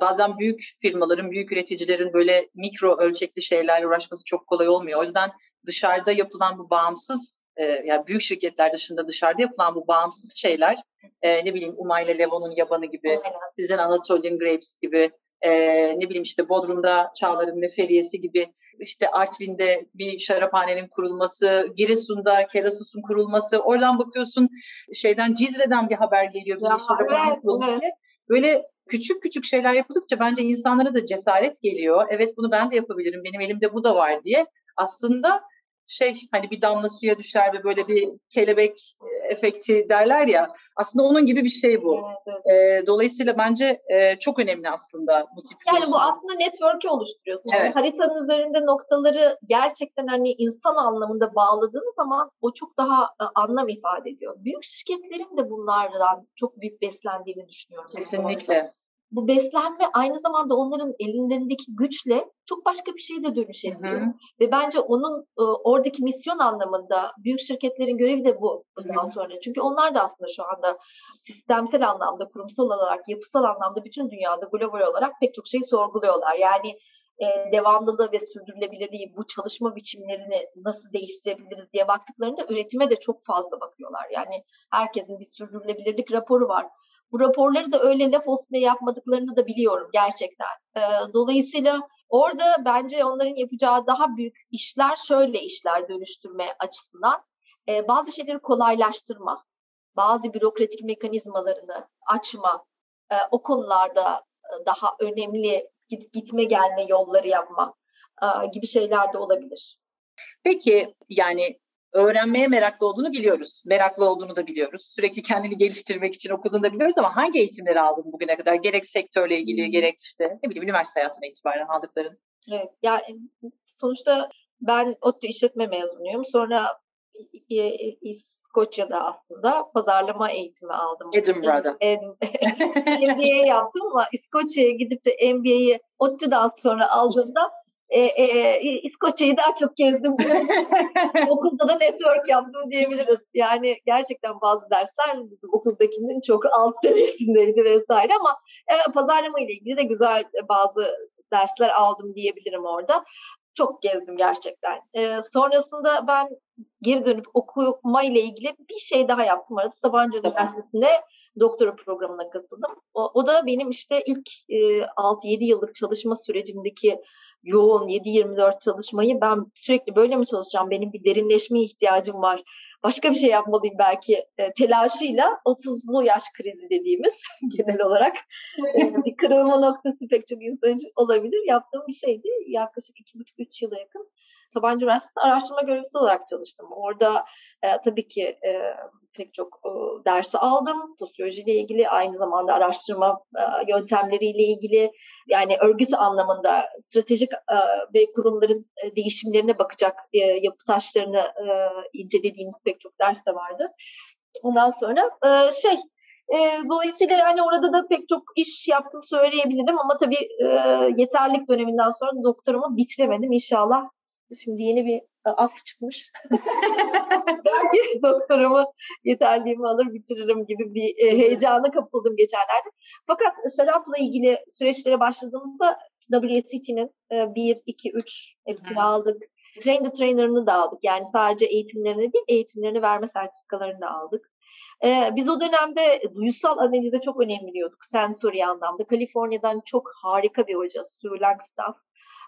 Bazen büyük firmaların, büyük üreticilerin böyle mikro ölçekli şeylerle uğraşması çok kolay olmuyor. O yüzden dışarıda yapılan bu bağımsız, e, yani büyük şirketler dışında dışarıda yapılan bu bağımsız şeyler, e, ne bileyim Umayla Levon'un yabanı gibi, Aynen. sizin Anatolian Grapes gibi, e, ne bileyim işte Bodrum'da Çağlar'ın Neferiyesi gibi işte Artvin'de bir şaraphanenin kurulması, Giresun'da Kerasus'un kurulması, oradan bakıyorsun şeyden Cizre'den bir haber geliyor. Bir şaraphane evet, kurulmuş evet. Böyle küçük küçük şeyler yapıldıkça bence insanlara da cesaret geliyor. Evet bunu ben de yapabilirim, benim elimde bu da var diye. Aslında şey hani bir damla suya düşer ve böyle bir kelebek efekti derler ya aslında onun gibi bir şey bu. Evet, evet. E, dolayısıyla bence e, çok önemli aslında bu tip. Yani bu aslında network'i oluşturuyorsun. Evet. Yani haritanın üzerinde noktaları gerçekten hani insan anlamında bağladığın zaman o çok daha e, anlam ifade ediyor. Büyük şirketlerin de bunlardan çok büyük beslendiğini düşünüyorum. Kesinlikle bu beslenme aynı zamanda onların ellerindeki güçle çok başka bir şeye de dönüşebiliyor. Hı hı. Ve bence onun e, oradaki misyon anlamında büyük şirketlerin görevi de bu bundan hı. sonra. Çünkü onlar da aslında şu anda sistemsel anlamda, kurumsal olarak, yapısal anlamda bütün dünyada global olarak pek çok şeyi sorguluyorlar. Yani e, devamlılığı ve sürdürülebilirliği, bu çalışma biçimlerini nasıl değiştirebiliriz diye baktıklarında üretime de çok fazla bakıyorlar. Yani herkesin bir sürdürülebilirlik raporu var. Bu raporları da öyle laf olsun diye yapmadıklarını da biliyorum gerçekten. E, dolayısıyla orada bence onların yapacağı daha büyük işler şöyle işler dönüştürme açısından. E, bazı şeyleri kolaylaştırma, bazı bürokratik mekanizmalarını açma, e, o konularda daha önemli git, gitme gelme yolları yapma e, gibi şeyler de olabilir. Peki yani öğrenmeye meraklı olduğunu biliyoruz. Meraklı olduğunu da biliyoruz. Sürekli kendini geliştirmek için okuduğunu da biliyoruz ama hangi eğitimleri aldın bugüne kadar? Gerek sektörle ilgili, hmm. gerek işte ne bileyim üniversite hayatına itibaren aldıkların. Evet, yani sonuçta ben ODTÜ işletme mezunuyum. Sonra İskoçya'da aslında pazarlama eğitimi aldım. Edinburgh'da. MBA yaptım ama İskoçya'ya gidip de MBA'yi ODTÜ'den sonra aldığımda e, e, e, İskoçya'yı daha çok gezdim. Okulda da network yaptım diyebiliriz. Yani gerçekten bazı dersler bizim okuldakinin çok alt seviyesindeydi vesaire ama e, pazarlama ile ilgili de güzel bazı dersler aldım diyebilirim orada. Çok gezdim gerçekten. E, sonrasında ben geri dönüp okuma ile ilgili bir şey daha yaptım arada. Sabancı Üniversitesi'nde doktora programına katıldım. O, o da benim işte ilk e, 6-7 yıllık çalışma sürecimdeki yoğun 7-24 çalışmayı ben sürekli böyle mi çalışacağım? Benim bir derinleşmeye ihtiyacım var. Başka bir şey yapmalıyım belki e, telaşıyla 30'lu yaş krizi dediğimiz genel olarak e, bir kırılma noktası pek çok insan için olabilir. Yaptığım bir şeydi. Yaklaşık 2,5-3 yıla yakın Sabancı Üniversitesi'nde araştırma görevlisi olarak çalıştım. Orada e, tabii ki e, pek çok e, dersi aldım. Sosyolojiyle ilgili aynı zamanda araştırma e, yöntemleriyle ilgili yani örgüt anlamında stratejik e, ve kurumların e, değişimlerine bakacak e, yapı taşlarını e, incelediğimiz pek çok ders de vardı. Ondan sonra e, şey e, dolayısıyla yani orada da pek çok iş yaptım söyleyebilirim ama tabii e, yeterlik döneminden sonra doktorumu bitiremedim. İnşallah şimdi yeni bir e, af çıkmış. Belki doktorumu yeterliğimi alır bitiririm gibi bir e, heyecana kapıldım geçenlerde. Fakat şarapla ilgili süreçlere başladığımızda WSET'nin e, 1, 2, 3 hepsini hmm. aldık. Train the Trainer'ını da aldık. Yani sadece eğitimlerini değil, eğitimlerini verme sertifikalarını da aldık. Ee, biz o dönemde duyusal analize çok önem veriyorduk. Sensori anlamda. Kaliforniya'dan çok harika bir hoca, Sue Langstaff.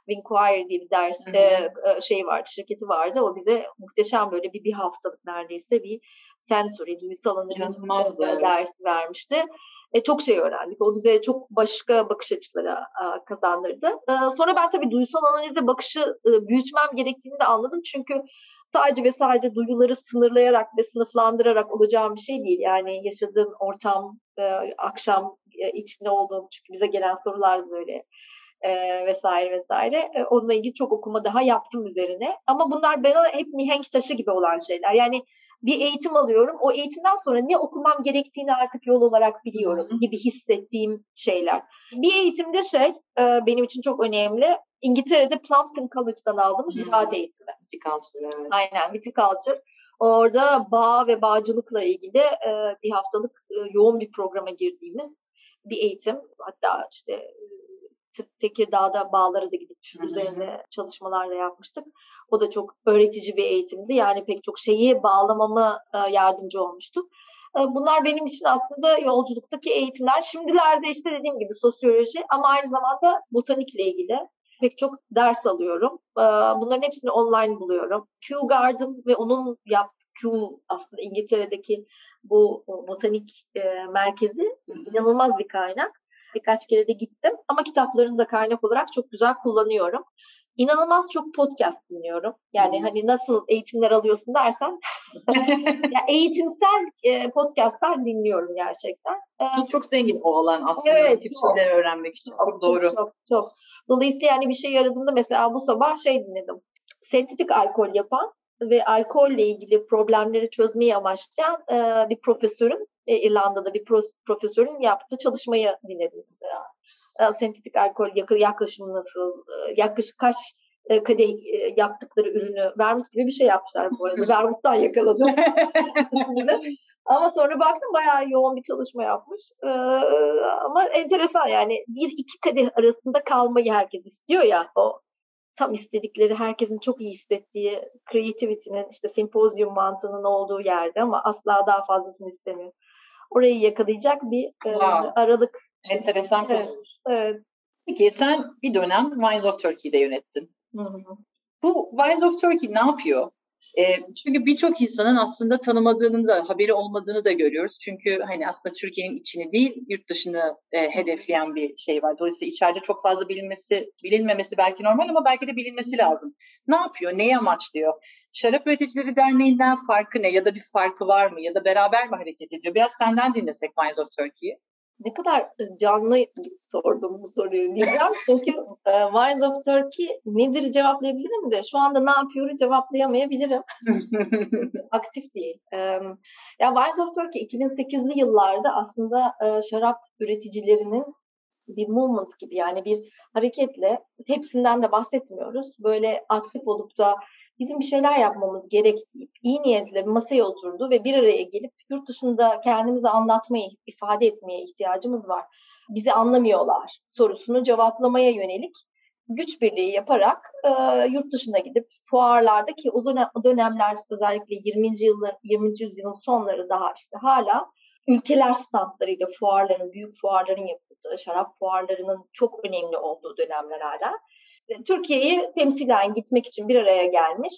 Winquire diye bir ders e, şey vardı, şirketi vardı. O bize muhteşem böyle bir, bir haftalık neredeyse bir sensori, duysal analiz dersi vermişti. E, çok şey öğrendik. O bize çok başka bakış açıları e, kazandırdı. E, sonra ben tabii duysal analize bakışı e, büyütmem gerektiğini de anladım. Çünkü sadece ve sadece duyuları sınırlayarak ve sınıflandırarak olacağım bir şey değil. Yani yaşadığım ortam, e, akşam e, içinde olduğum çünkü bize gelen sorular da böyle e, vesaire vesaire. E, onunla ilgili çok okuma daha yaptım üzerine. Ama bunlar bana hep mihenk taşı gibi olan şeyler. Yani bir eğitim alıyorum. O eğitimden sonra ne okumam gerektiğini artık yol olarak biliyorum gibi hissettiğim şeyler. Bir eğitimde şey e, benim için çok önemli. İngiltere'de Plumpton College'dan aldığımız ziraat eğitimi. Viticulture, evet. Aynen, viticulture. Orada bağ ve bağcılıkla ilgili e, bir haftalık e, yoğun bir programa girdiğimiz bir eğitim. Hatta işte Tekirdağ'da bağlara da gidip üzerinde çalışmalar da yapmıştık. O da çok öğretici bir eğitimdi. Yani pek çok şeyi bağlamama yardımcı olmuştu. Bunlar benim için aslında yolculuktaki eğitimler. Şimdilerde işte dediğim gibi sosyoloji ama aynı zamanda botanikle ilgili pek çok ders alıyorum. Bunların hepsini online buluyorum. Kew Garden ve onun yaptığı Kew aslında İngiltere'deki bu botanik merkezi inanılmaz bir kaynak. Birkaç kere de gittim ama kitaplarını da kaynak olarak çok güzel kullanıyorum. İnanılmaz çok podcast dinliyorum. Yani hmm. hani nasıl eğitimler alıyorsun dersen ya eğitimsel e, podcastlar dinliyorum gerçekten. Çok, çok zengin o alan aslında evet, tip şeyler öğrenmek için. Çok, çok doğru. Çok, çok. Dolayısıyla yani bir şey yaradığında mesela bu sabah şey dinledim. Sentetik alkol yapan ve alkolle ilgili problemleri çözmeyi amaçlayan e, bir profesörün e, İrlanda'da bir pro, profesörün yaptığı çalışmayı dinledim mesela. E, sentetik alkol yaklaşımı nasıl, e, yaklaşık kaç e, kadeh e, yaptıkları ürünü vermut gibi bir şey yapmışlar bu arada. Vermut'tan yakaladım. ama sonra baktım bayağı yoğun bir çalışma yapmış. Ee, ama enteresan yani bir iki kadeh arasında kalmayı herkes istiyor ya o tam istedikleri herkesin çok iyi hissettiği creativity'nin işte sempozyum mantığının olduğu yerde ama asla daha fazlasını istemiyor. Orayı yakalayacak bir wow. e, aralık. Enteresan evet, Evet. Peki sen bir dönem Wines of Turkey'de yönettin. Hı hı. Bu Wines of Turkey ne yapıyor? E, çünkü birçok insanın aslında tanımadığını da, haberi olmadığını da görüyoruz. Çünkü hani aslında Türkiye'nin içini değil, yurt dışını e, hedefleyen bir şey var. Dolayısıyla içeride çok fazla bilinmesi, bilinmemesi belki normal ama belki de bilinmesi lazım. Ne yapıyor, neyi amaçlıyor? Şarap Üreticileri Derneği'nden farkı ne? Ya da bir farkı var mı? Ya da beraber mi hareket ediyor? Biraz senden dinlesek Wines of Turkey'i ne kadar e, canlı sordum bu soruyu diyeceğim. Çünkü e, Wines of Turkey nedir cevaplayabilirim de şu anda ne yapıyorum cevaplayamayabilirim. aktif değil. E, ya Wines of Turkey 2008'li yıllarda aslında e, şarap üreticilerinin bir movement gibi yani bir hareketle hepsinden de bahsetmiyoruz. Böyle aktif olup da bizim bir şeyler yapmamız gerek deyip iyi niyetle masaya oturdu ve bir araya gelip yurt dışında kendimizi anlatmayı, ifade etmeye ihtiyacımız var. Bizi anlamıyorlar sorusunu cevaplamaya yönelik güç birliği yaparak e, yurt dışına gidip fuarlarda ki o dönemler özellikle 20. yıllar 20. yüzyılın sonları daha işte hala ülkeler standlarıyla fuarların, büyük fuarların yapıldığı, şarap fuarlarının çok önemli olduğu dönemler hala. Türkiye'yi temsilen gitmek için bir araya gelmiş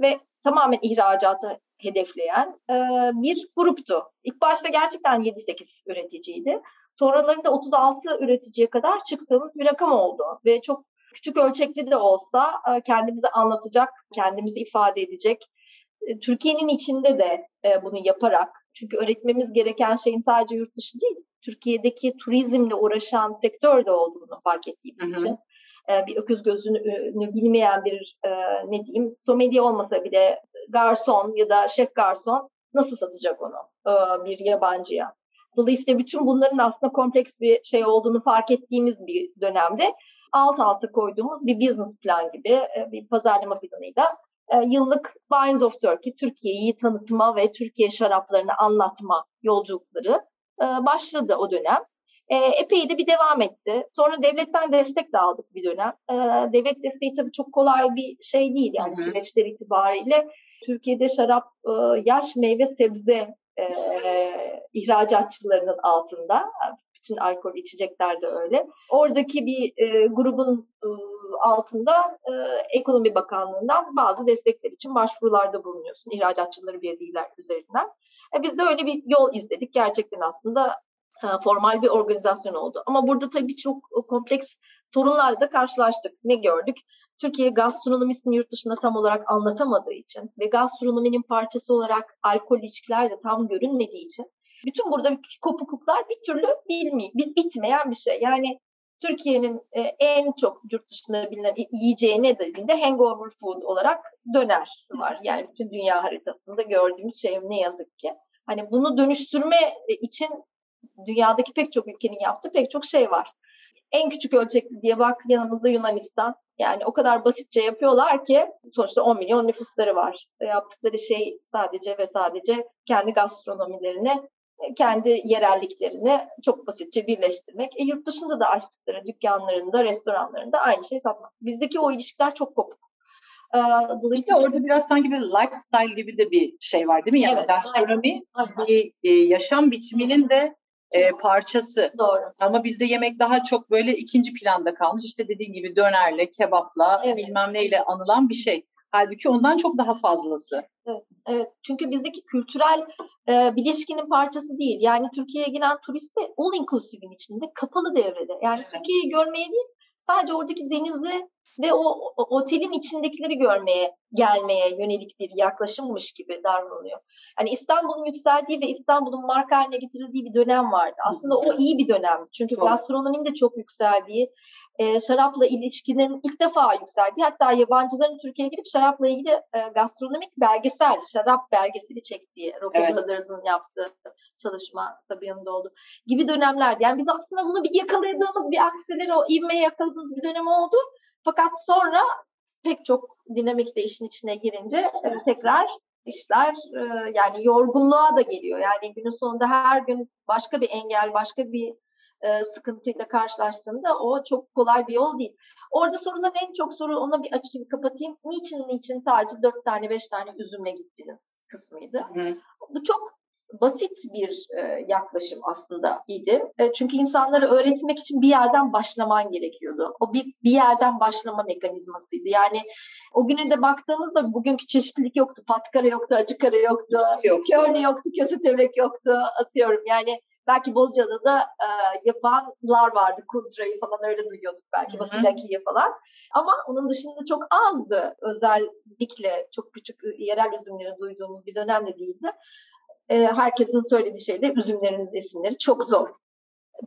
ve tamamen ihracatı hedefleyen e, bir gruptu. İlk başta gerçekten 7-8 üreticiydi. Sonralarında 36 üreticiye kadar çıktığımız bir rakam oldu ve çok küçük ölçekli de olsa e, kendimizi anlatacak, kendimizi ifade edecek, e, Türkiye'nin içinde de bunu yaparak Çünkü öğretmemiz gereken şeyin sadece yurt dışı değil, Türkiye'deki turizmle uğraşan sektör de olduğunu fark ettiğim için e, bir öküz gözünü bilmeyen bir e, ne diyeyim someli olmasa bile garson ya da şef garson nasıl satacak onu e, bir yabancıya? Dolayısıyla bütün bunların aslında kompleks bir şey olduğunu fark ettiğimiz bir dönemde alt alta koyduğumuz bir business plan gibi bir pazarlama planıyla yıllık Wines of Turkey, Türkiye'yi tanıtma ve Türkiye şaraplarını anlatma yolculukları başladı o dönem. E, epey de bir devam etti. Sonra devletten destek de aldık bir dönem. E, devlet desteği tabii çok kolay bir şey değil yani Hı-hı. süreçler itibariyle. Türkiye'de şarap, e, yaş meyve sebze e, ihracatçılarının altında. Bütün alkol içecekler de öyle. Oradaki bir e, grubun e, altında e, Ekonomi Bakanlığı'ndan bazı destekler için başvurularda bulunuyorsun. İhracatçıları birliğiler üzerinden. E, biz de öyle bir yol izledik. Gerçekten aslında formal bir organizasyon oldu. Ama burada tabii çok kompleks sorunlarla da karşılaştık. Ne gördük? Türkiye gastronomisini yurt dışında tam olarak anlatamadığı için ve gastronominin parçası olarak alkol içkiler de tam görünmediği için bütün burada kopukluklar bir türlü bilmi, bitmeyen bir şey. Yani Türkiye'nin e, en çok yurt dışında bilinen yiyeceği ne dediğinde hangover food olarak döner var. Yani bütün dünya haritasında gördüğümüz şey ne yazık ki. Hani bunu dönüştürme e, için dünyadaki pek çok ülkenin yaptığı pek çok şey var. En küçük ölçekli diye bak yanımızda Yunanistan. Yani o kadar basitçe yapıyorlar ki sonuçta 10 milyon nüfusları var. Ve yaptıkları şey sadece ve sadece kendi gastronomilerini, kendi yerelliklerini çok basitçe birleştirmek. E, yurt dışında da açtıkları dükkanlarında, restoranlarında aynı şeyi satmak. Bizdeki o ilişkiler çok kopuk. Ee, dolayısıyla orada biraz sanki bir lifestyle gibi de bir şey var değil mi? Yani evet, gastronomi bir e, yaşam biçiminin de e, parçası. Doğru. Ama bizde yemek daha çok böyle ikinci planda kalmış. İşte dediğin gibi dönerle, kebapla, evet. bilmem neyle anılan bir şey. Halbuki ondan çok daha fazlası. Evet, evet. çünkü bizdeki kültürel e, bileşkinin parçası değil. Yani Türkiye'ye gelen turist de all inclusive'in içinde, kapalı devrede. Yani evet. Türkiye'yi görmeye değil, sadece oradaki denizi ve o, o otelin içindekileri görmeye, gelmeye yönelik bir yaklaşımmış gibi davranılıyor. Yani İstanbul'un yükseldiği ve İstanbul'un marka haline getirildiği bir dönem vardı. Aslında o iyi bir dönemdi. Çünkü gastronominin de çok yükseldiği, e, şarapla ilişkinin ilk defa yükseldiği, hatta yabancıların Türkiye'ye gelip şarapla ilgili e, gastronomik belgesel, şarap belgeseli çektiği, Rocco evet. Brothers'ın yaptığı çalışma Sabiha'nın oldu gibi dönemlerdi. Yani biz aslında bunu bir yakaladığımız, bir aksileri, o ivmeyi yakaladığımız bir dönem oldu. Fakat sonra pek çok dinamik de işin içine girince e, tekrar işler e, yani yorgunluğa da geliyor. Yani günün sonunda her gün başka bir engel, başka bir e, sıkıntıyla karşılaştığında o çok kolay bir yol değil. Orada sorulan en çok soru ona bir açayım kapatayım. Niçin niçin sadece dört tane beş tane üzümle gittiniz kısmıydı. Hı. Bu çok basit bir e, yaklaşım aslında idi. E, çünkü insanları öğretmek için bir yerden başlaman gerekiyordu. O bir, bir yerden başlama mekanizmasıydı. Yani o güne de baktığımızda bugünkü çeşitlilik yoktu. Patkara yoktu, acıkara yoktu, yoktu. körne yoktu, kösetebek yoktu atıyorum. Yani belki Bozcaada'da e, yapanlar vardı. Kuntra'yı falan öyle duyuyorduk belki. Basilaki'yi falan. Ama onun dışında çok azdı. Özellikle çok küçük yerel üzümleri duyduğumuz bir dönemde değildi e, herkesin söylediği şey de üzümlerinizin isimleri çok zor.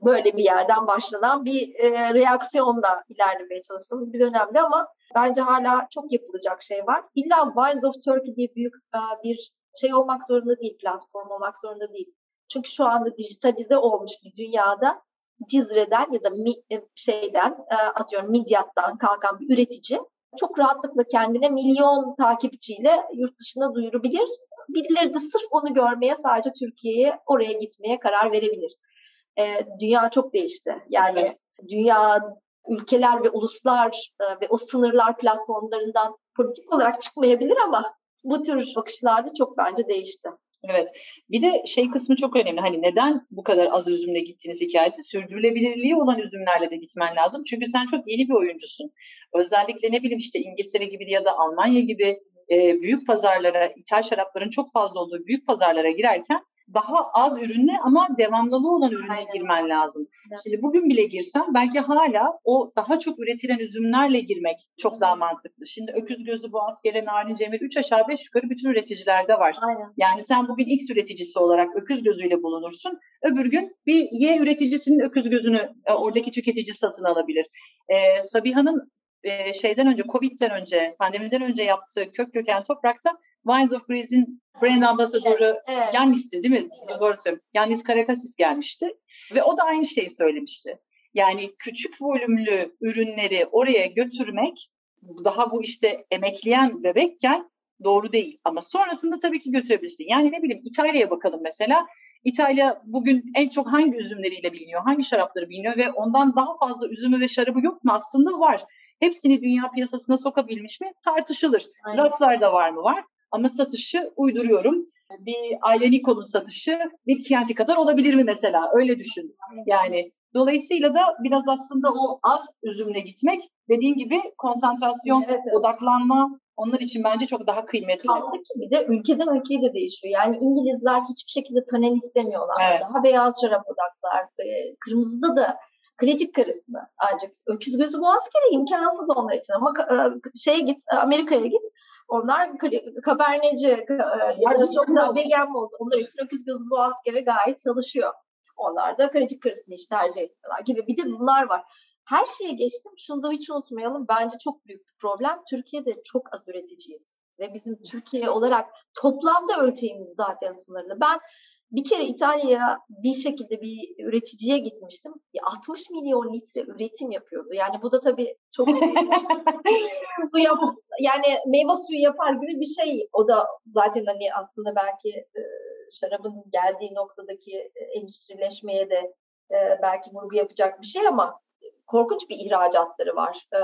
Böyle bir yerden başlanan bir e, reaksiyonla ilerlemeye çalıştığımız bir dönemde ama bence hala çok yapılacak şey var. İlla Wines of Turkey diye büyük e, bir şey olmak zorunda değil, platform olmak zorunda değil. Çünkü şu anda dijitalize olmuş bir dünyada Cizre'den ya da e, şeyden e, atıyorum Midyat'tan kalkan bir üretici çok rahatlıkla kendine milyon takipçiyle yurt dışına duyurabilir birileri de sırf onu görmeye sadece Türkiye'ye oraya gitmeye karar verebilir. E, dünya çok değişti. Yani evet. dünya ülkeler ve uluslar e, ve o sınırlar platformlarından politik olarak çıkmayabilir ama bu tür bakışlarda çok bence değişti. Evet. Bir de şey kısmı çok önemli. Hani neden bu kadar az üzümle gittiğiniz hikayesi sürdürülebilirliği olan üzümlerle de gitmen lazım. Çünkü sen çok yeni bir oyuncusun. Özellikle ne bileyim işte İngiltere gibi ya da Almanya gibi e, büyük pazarlara, ithal şarapların çok fazla olduğu büyük pazarlara girerken daha az ürünle ama devamlılığı olan ürüne Aynen. girmen lazım. Evet. Şimdi bugün bile girsem belki hala o daha çok üretilen üzümlerle girmek çok daha mantıklı. Şimdi öküz gözü, boğaz, gelen, narin, cemil 3 aşağı 5 yukarı bütün üreticilerde var. Aynen. Yani sen bugün X üreticisi olarak öküz gözüyle bulunursun. Öbür gün bir Y üreticisinin öküz gözünü e, oradaki tüketici satın alabilir. Ee, Sabiha'nın e, şeyden önce, Covid'den önce, pandemiden önce yaptığı kök köken toprakta Wines of Greece'in brand ambassadörü evet, evet. Yannis'ti değil mi? Evet. Doğru söylüyorum. Yannis Karakasis gelmişti ve o da aynı şeyi söylemişti. Yani küçük volümlü ürünleri oraya götürmek daha bu işte emekleyen bebekken doğru değil. Ama sonrasında tabii ki götürebilirsin. Yani ne bileyim İtalya'ya bakalım mesela. İtalya bugün en çok hangi üzümleriyle biliniyor, hangi şarapları biliniyor ve ondan daha fazla üzümü ve şarabı yok mu? Aslında var. Hepsini dünya piyasasına sokabilmiş mi? Tartışılır. Aynen. Raflarda var mı? Var. Ama satışı uyduruyorum. Bir Aileniko'nun satışı bir Chianti kadar olabilir mi mesela? Öyle düşün. Yani dolayısıyla da biraz aslında o az üzümle gitmek dediğin gibi konsantrasyon, evet, evet. odaklanma onlar için bence çok daha kıymetli. Kaldı ki bir de ülkeden ülkeye de değişiyor. Yani İngilizler hiçbir şekilde tanen istemiyorlar. Evet. Daha beyaz şarap odaklar. Kırmızıda da Krecik karısını ancak öküz gözü boğaz kere imkansız onlar için ama e, şeye git Amerika'ya git onlar kaberneci e, ya da çok daha vegan oldu. Onlar için öküz gözü boğaz kere gayet çalışıyor. Onlar da krecik karısını hiç tercih etmiyorlar gibi. Bir de bunlar var. Her şeye geçtim. Şunu da hiç unutmayalım. Bence çok büyük bir problem. Türkiye'de çok az üreticiyiz. Ve bizim Türkiye olarak toplamda ölçeğimiz zaten sınırlı. Ben bir kere İtalya'ya bir şekilde bir üreticiye gitmiştim. 60 milyon litre üretim yapıyordu. Yani bu da tabii çok su yap yani meyve suyu yapar gibi bir şey. O da zaten hani aslında belki e, şarabın geldiği noktadaki e, endüstrileşmeye de e, belki vurgu yapacak bir şey ama korkunç bir ihracatları var. E,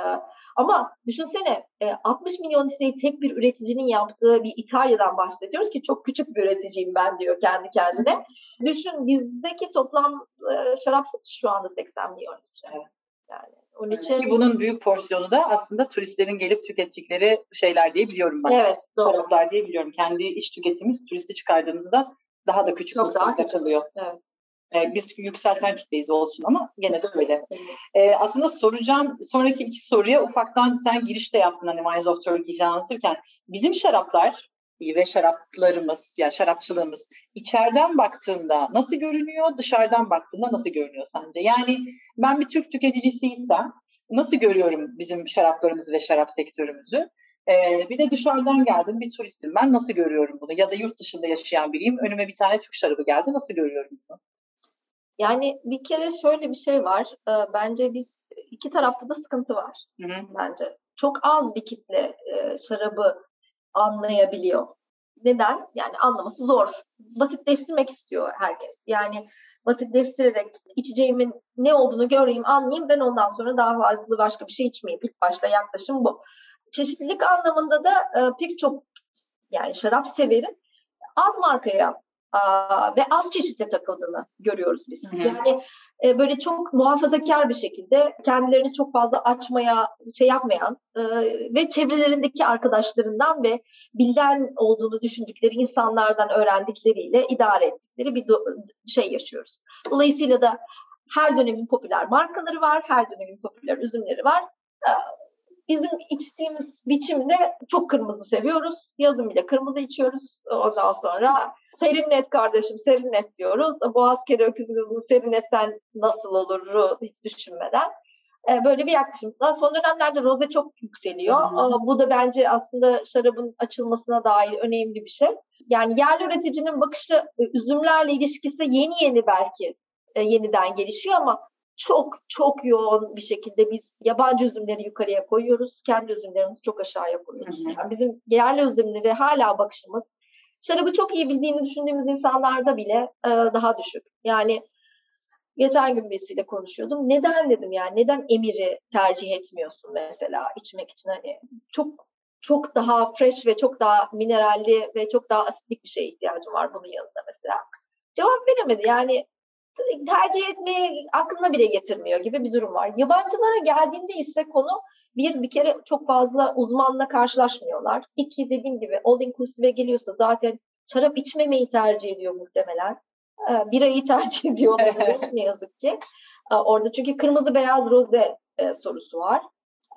ama düşünsene 60 e, milyon litreyi tek bir üreticinin yaptığı bir İtalya'dan bahsediyoruz ki çok küçük bir üreticiyim ben diyor kendi kendine. Düşün bizdeki toplam e, şarap satışı şu anda 80 milyon litre. Evet. Yani onun için... Ki bunun büyük porsiyonu da aslında turistlerin gelip tükettikleri şeyler diye biliyorum ben. Evet, doğru. Şaraplar diye biliyorum. Kendi iş tüketimimiz turisti çıkardığımızda daha da küçük Çok daha kalıyor. Evet. E, biz yükselten kitleyiz olsun ama gene de öyle. E, aslında soracağım sonraki iki soruya ufaktan sen girişte yaptın hani Wines of Turkey'i anlatırken. Bizim şaraplar ve şaraplarımız yani şarapçılığımız içeriden baktığında nasıl görünüyor, dışarıdan baktığında nasıl görünüyor sence? Yani ben bir Türk tüketicisiysem nasıl görüyorum bizim şaraplarımızı ve şarap sektörümüzü? Ee, bir de dışarıdan geldim bir turistim ben nasıl görüyorum bunu? Ya da yurt dışında yaşayan biriyim önüme bir tane Türk şarabı geldi nasıl görüyorum bunu? Yani bir kere şöyle bir şey var. E, bence biz iki tarafta da sıkıntı var. Hı hı. Bence çok az bir kitle e, şarabı anlayabiliyor. Neden? Yani anlaması zor. Basitleştirmek istiyor herkes. Yani basitleştirerek içeceğimin ne olduğunu göreyim, anlayayım. Ben ondan sonra daha fazla başka bir şey içmeyeyim. İlk başta yaklaşım bu. Çeşitlilik anlamında da e, pek çok yani şarap severim az markaya ve az çeşitte takıldığını görüyoruz biz. Hı. Yani e, böyle çok muhafazakar bir şekilde kendilerini çok fazla açmaya şey yapmayan e, ve çevrelerindeki arkadaşlarından ve bilden olduğunu düşündükleri insanlardan öğrendikleriyle idare ettikleri bir şey yaşıyoruz. Dolayısıyla da her dönemin popüler markaları var, her dönemin popüler üzümleri var. Bizim içtiğimiz biçimde çok kırmızı seviyoruz. Yazın bile kırmızı içiyoruz. Ondan sonra serinlet kardeşim serinlet diyoruz. Boğaz kere öküzünüzü serinlesen nasıl olur hiç düşünmeden. Ee, böyle bir yaklaşım. Daha son dönemlerde roze çok yükseliyor. Hmm. Bu da bence aslında şarabın açılmasına dair önemli bir şey. Yani yerli üreticinin bakışı e, üzümlerle ilişkisi yeni yeni belki e, yeniden gelişiyor ama çok çok yoğun bir şekilde biz yabancı üzümleri yukarıya koyuyoruz. Kendi üzümlerimizi çok aşağıya koyuyoruz. Hı hı. Yani bizim yerli üzümleri hala bakışımız şarabı çok iyi bildiğini düşündüğümüz insanlarda bile e, daha düşük. Yani geçen gün birisiyle konuşuyordum. Neden dedim yani neden emiri tercih etmiyorsun mesela içmek için hani çok çok daha fresh ve çok daha mineralli ve çok daha asitlik bir şeye ihtiyacım var bunun yanında mesela. Cevap veremedi. Yani tercih etmeye aklına bile getirmiyor gibi bir durum var. Yabancılara geldiğinde ise konu bir, bir kere çok fazla uzmanla karşılaşmıyorlar. İki, dediğim gibi all inclusive'e geliyorsa zaten şarap içmemeyi tercih ediyor muhtemelen. E, birayı tercih ediyor ne yazık ki. E, orada çünkü kırmızı beyaz roze e, sorusu var.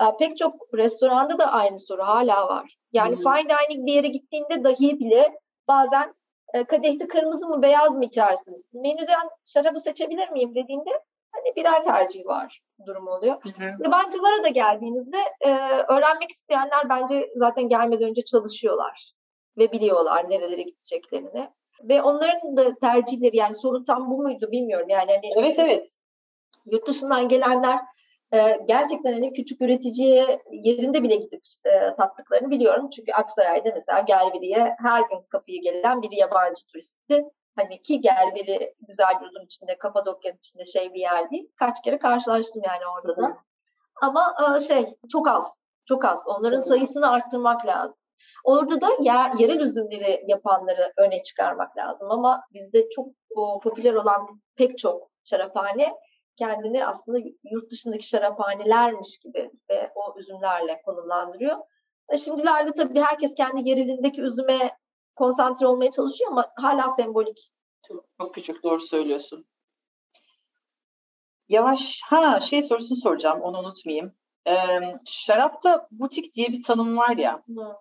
E, pek çok restoranda da aynı soru hala var. Yani hmm. fine dining bir yere gittiğinde dahi bile bazen e, kadehte kırmızı mı beyaz mı içersiniz? Menüden şarabı seçebilir miyim dediğinde hani birer tercih var durumu oluyor. Hı hı. Yabancılara da geldiğinizde e, öğrenmek isteyenler bence zaten gelmeden önce çalışıyorlar ve biliyorlar nerelere gideceklerini. Ve onların da tercihleri yani sorun tam bu muydu bilmiyorum yani. Hani, evet evet. Yurt dışından gelenler e, gerçekten hani küçük üreticiye yerinde bile gidip e, tattıklarını biliyorum. Çünkü Aksaray'da mesela Gelbiri'ye her gün kapıyı gelen bir yabancı turisti. Hani ki Gelbiri güzel yurdun içinde, Kapadokya'nın içinde şey bir yer değil. Kaç kere karşılaştım yani orada da. Ama e, şey çok az, çok az. Onların sayısını arttırmak lazım. Orada da yer, yerel üzümleri yapanları öne çıkarmak lazım. Ama bizde çok o, popüler olan pek çok şaraphane kendini aslında yurt dışındaki şaraphanelermiş gibi ve o üzümlerle konumlandırıyor. E şimdilerde tabii herkes kendi yerelindeki üzüme konsantre olmaya çalışıyor ama hala sembolik. Çok, çok küçük doğru söylüyorsun. Yavaş ha şey sorusunu soracağım onu unutmayayım. Ee, şarapta butik diye bir tanım var ya. Hı.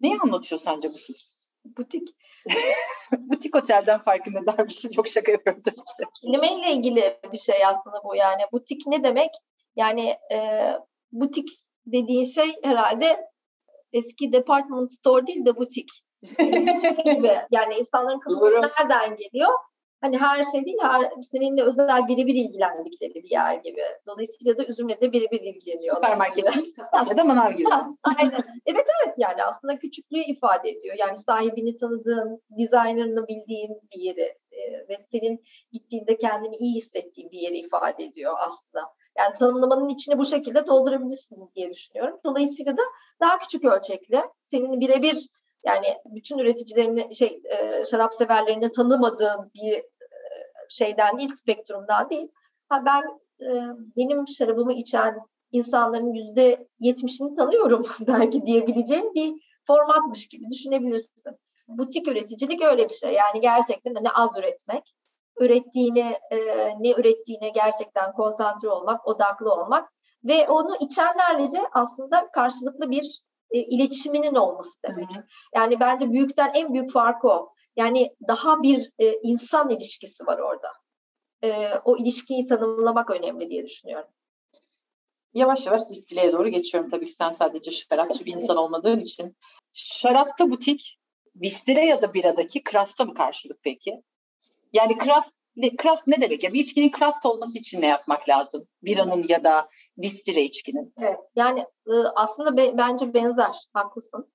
Neyi anlatıyor sence butik? Butik. butik otelden farkı ne dermişim? Çok şaka yapıyorum tabii ki. Kelimeyle ilgili bir şey aslında bu yani. Butik ne demek? Yani e, butik dediğin şey herhalde eski department store değil de butik. şey gibi. Yani insanların kafası nereden geliyor? Hani her şey değil, her, seninle özel birebir ilgilendikleri bir yer gibi. Dolayısıyla da üzümle de birebir ilgileniyor. Süpermarket ya da manav gibi. Aynen. Evet evet yani aslında küçüklüğü ifade ediyor. Yani sahibini tanıdığın, dizaynerını bildiğin bir yeri e, ve senin gittiğinde kendini iyi hissettiğin bir yeri ifade ediyor aslında. Yani tanımlamanın içine bu şekilde doldurabilirsin diye düşünüyorum. Dolayısıyla da daha küçük ölçekli, senin birebir yani bütün üreticilerini şey e, şarap severlerini tanımadığın bir şeyden değil, spektrumdan değil. Ha ben e, benim şarabımı içen insanların yüzde yetmişini tanıyorum belki diyebileceğin bir formatmış gibi düşünebilirsin. Butik üreticilik öyle bir şey. Yani gerçekten hani az üretmek, ürettiğini, e, ne ürettiğine gerçekten konsantre olmak, odaklı olmak ve onu içenlerle de aslında karşılıklı bir e, iletişiminin olması demek. Hı hı. Yani bence büyükten en büyük farkı o. Yani daha bir e, insan ilişkisi var orada. E, o ilişkiyi tanımlamak önemli diye düşünüyorum. Yavaş yavaş distileye doğru geçiyorum. Tabii ki sen sadece şarapçı bir insan olmadığın için. Şarapta butik, distile ya da biradaki craft'a mı karşılık peki? Yani craft ne, craft ne demek? Ya bir içkinin craft olması için ne yapmak lazım? Biranın ya da distile içkinin. Evet. Yani e, aslında be, bence benzer. Haklısın.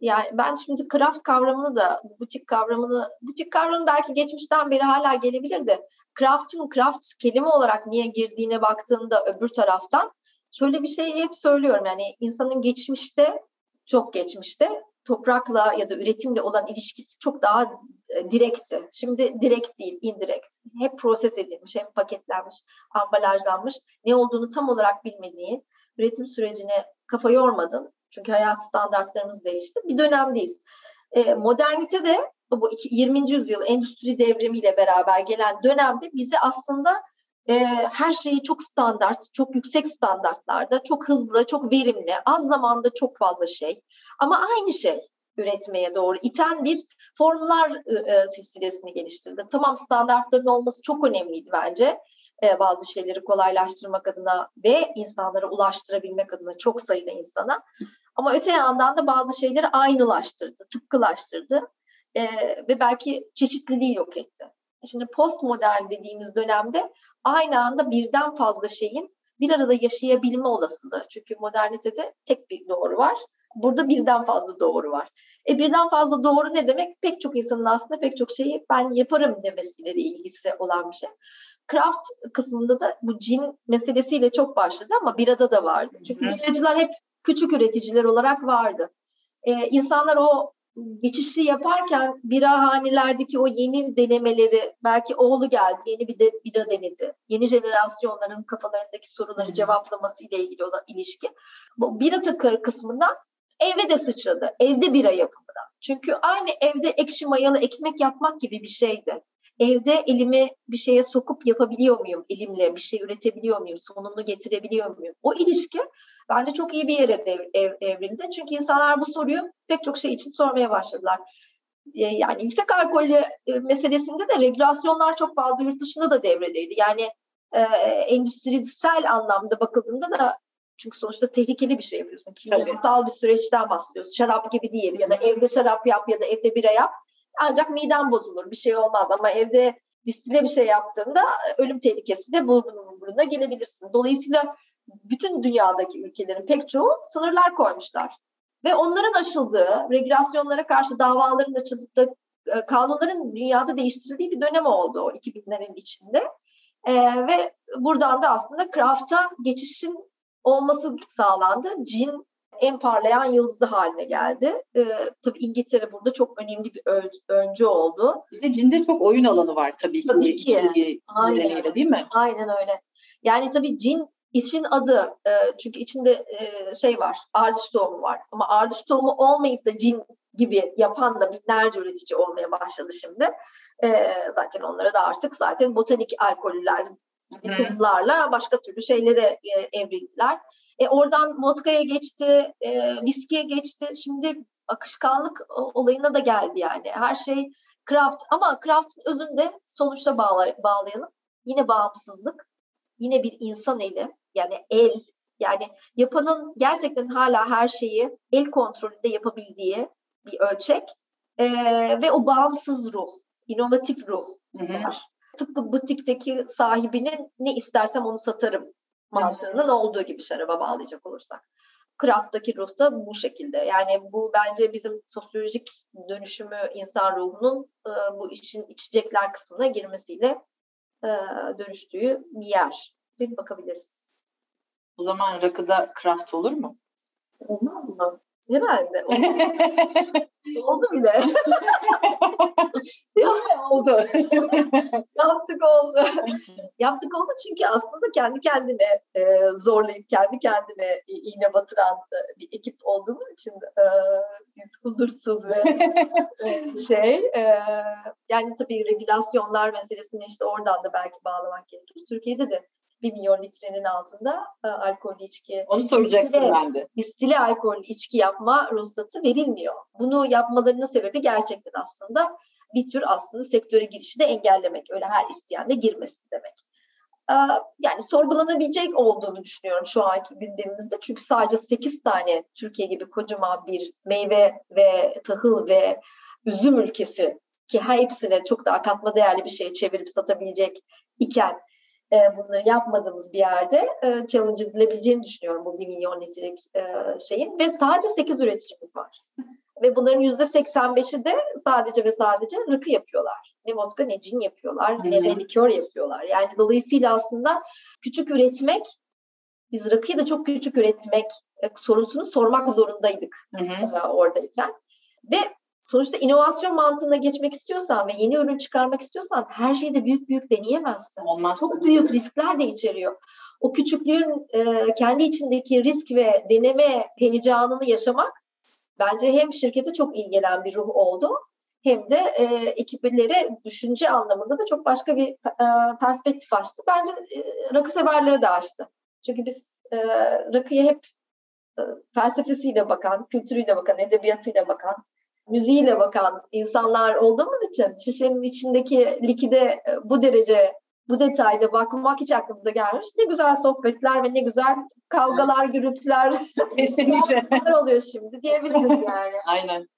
Yani ben şimdi craft kavramını da, butik kavramını, butik kavramı belki geçmişten beri hala gelebilir de craft'ın craft kelime olarak niye girdiğine baktığında öbür taraftan şöyle bir şey hep söylüyorum yani insanın geçmişte, çok geçmişte toprakla ya da üretimle olan ilişkisi çok daha e, direkti. Şimdi direkt değil, indirekt. Hep proses edilmiş, hep paketlenmiş, ambalajlanmış. Ne olduğunu tam olarak bilmediğin, üretim sürecine kafa yormadın çünkü hayat standartlarımız değişti. Bir dönemdeyiz. E, modernite de bu 20. yüzyıl endüstri devrimiyle beraber gelen dönemde bizi aslında e, her şeyi çok standart, çok yüksek standartlarda, çok hızlı, çok verimli, az zamanda çok fazla şey ama aynı şey üretmeye doğru iten bir formlar e, silsilesini geliştirdi. Tamam standartların olması çok önemliydi bence e, bazı şeyleri kolaylaştırmak adına ve insanlara ulaştırabilmek adına çok sayıda insana. Ama öte yandan da bazı şeyleri aynılaştırdı, tıpkılaştırdı e, ve belki çeşitliliği yok etti. Şimdi postmodern dediğimiz dönemde aynı anda birden fazla şeyin bir arada yaşayabilme olasılığı. Çünkü modernitede tek bir doğru var. Burada birden fazla doğru var. E birden fazla doğru ne demek? Pek çok insanın aslında pek çok şeyi ben yaparım demesiyle de ilgisi olan bir şey. Craft kısmında da bu cin meselesiyle çok başladı ama birada da vardı. Çünkü biracılar hep küçük üreticiler olarak vardı. Ee, insanlar o geçişi yaparken birahanelerdeki o yeni denemeleri belki oğlu geldi yeni bir de bira denedi. Yeni jenerasyonların kafalarındaki soruları cevaplaması ile ilgili olan ilişki. Bu bira takarı kısmından eve de sıçradı. Evde bira yapımına. Çünkü aynı evde ekşi mayalı ekmek yapmak gibi bir şeydi. Evde elimi bir şeye sokup yapabiliyor muyum elimle? Bir şey üretebiliyor muyum? Sonunu getirebiliyor muyum? O ilişki bence çok iyi bir yere dev, ev, evrildi. Çünkü insanlar bu soruyu pek çok şey için sormaya başladılar. Yani yüksek alkollü meselesinde de regülasyonlar çok fazla yurt dışında da devredeydi. Yani e, endüstrisel anlamda bakıldığında da çünkü sonuçta tehlikeli bir şey yapıyorsun. Kimyasal bir süreçten bahsediyoruz. Şarap gibi değil ya da evde şarap yap ya da evde bira yap. Ancak miden bozulur bir şey olmaz ama evde distile bir şey yaptığında ölüm tehlikesi de burnunun burnuna gelebilirsin. Dolayısıyla bütün dünyadaki ülkelerin pek çoğu sınırlar koymuşlar. Ve onların aşıldığı, regülasyonlara karşı davaların açılıp da e, kanunların dünyada değiştirildiği bir dönem oldu o 2000'lerin içinde. Ee, ve buradan da aslında craft'a geçişin olması sağlandı. Cin en parlayan yıldızı haline geldi. Ee, tabii İngiltere burada çok önemli bir öncü oldu. Ve cinde çok oyun alanı var tabii ki. Tabii ki. Aynen. değil mi? Aynen öyle. Yani tabii cin işin adı e, çünkü içinde e, şey var, ardış tohumu var. Ama ardış tohumu olmayıp da cin gibi yapan da binlerce üretici olmaya başladı şimdi. E, zaten onlara da artık zaten botanik alkoller gibi kurumlarla başka türlü şeylere e, evrildiler. E, oradan vodka'ya geçti, e, viskiye geçti. Şimdi akışkanlık olayına da geldi yani. Her şey craft ama craft'ın özünde sonuçta bağla, bağlayalım. Yine bağımsızlık, yine bir insan eli yani el yani yapanın gerçekten hala her şeyi el kontrolünde yapabildiği bir ölçek e, ve o bağımsız ruh, inovatif ruh hı. Tıpkı butikteki sahibinin ne istersem onu satarım mantığının olduğu gibi şaraba bağlayacak olursak. Craft'taki ruh da bu şekilde. Yani bu bence bizim sosyolojik dönüşümü insan ruhunun e, bu işin içecekler kısmına girmesiyle e, dönüştüğü bir yer. Bir bakabiliriz. O zaman rakıda craft olur mu? Olmaz mı? Herhalde. oldu bile. oldu. Yaptık oldu. Yaptık oldu çünkü aslında kendi kendine e, zorlayıp kendi kendine iğne batıran e, bir ekip olduğumuz için e, biz huzursuz ve e, şey e, yani tabii regülasyonlar meselesini işte oradan da belki bağlamak gerekir. Türkiye'de de 1 milyon litrenin altında e, alkollü içki. Onu soracaktım distile, ben de. Distile alkollü içki yapma ruhsatı verilmiyor. Bunu yapmalarının sebebi gerçekten aslında bir tür aslında sektöre girişi de engellemek. Öyle her isteyen de girmesin demek. E, yani sorgulanabilecek olduğunu düşünüyorum şu anki gündemimizde. Çünkü sadece 8 tane Türkiye gibi kocaman bir meyve ve tahıl ve üzüm ülkesi ki her hepsine çok daha katma değerli bir şey çevirip satabilecek iken e, bunları yapmadığımız bir yerde e, challenge edilebileceğini düşünüyorum bu 1 milyon litrelik e, şeyin. Ve sadece 8 üreticimiz var. ve bunların %85'i de sadece ve sadece rakı yapıyorlar. Ne vodka ne cin yapıyorlar ne de likör yapıyorlar. Yani dolayısıyla aslında küçük üretmek biz rakıyı da çok küçük üretmek e, sorusunu sormak zorundaydık E, oradayken. Ve sonuçta inovasyon mantığına geçmek istiyorsan ve yeni ürün çıkarmak istiyorsan her şeyi de büyük büyük deneyemezsin. Olmaz. Çok büyük riskler de içeriyor. O küçüklüğün e, kendi içindeki risk ve deneme heyecanını yaşamak bence hem şirkete çok iyi gelen bir ruh oldu hem de e, ekiplere düşünce anlamında da çok başka bir e, perspektif açtı. Bence e, rakı severlere de açtı. Çünkü biz e, rakıya hep e, felsefesiyle bakan, kültürüyle bakan, edebiyatıyla bakan, müziğiyle bakan insanlar olduğumuz için şişenin içindeki likide e, bu derece bu detayda bakmak hiç aklımıza gelmiş. Ne güzel sohbetler ve ne güzel kavgalar, evet. gürültüler kesinlikle oluyor şimdi diyebiliriz yani. Aynen.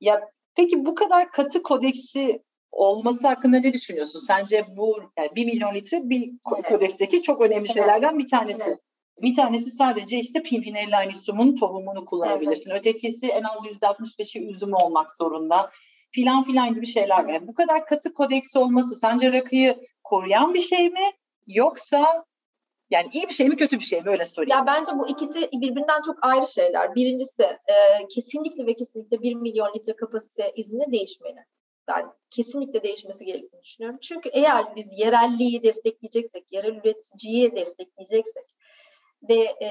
Ya peki bu kadar katı kodeksi olması hakkında ne düşünüyorsun? Sence bu yani 1 milyon litre bir evet. kodeksteki çok önemli şeylerden bir tanesi. Evet. Bir tanesi sadece işte Pimpinella anisum'un tohumunu kullanabilirsin. Evet. Ötekisi en az %65'i üzüm olmak zorunda filan filan gibi şeyler var. bu kadar katı kodeksi olması sence rakıyı koruyan bir şey mi? Yoksa yani iyi bir şey mi kötü bir şey mi öyle sorayım. Ya bence bu ikisi birbirinden çok ayrı şeyler. Birincisi e, kesinlikle ve kesinlikle 1 milyon litre kapasite izni değişmeli. Ben kesinlikle değişmesi gerektiğini düşünüyorum. Çünkü eğer biz yerelliği destekleyeceksek, yerel üreticiyi destekleyeceksek ve e,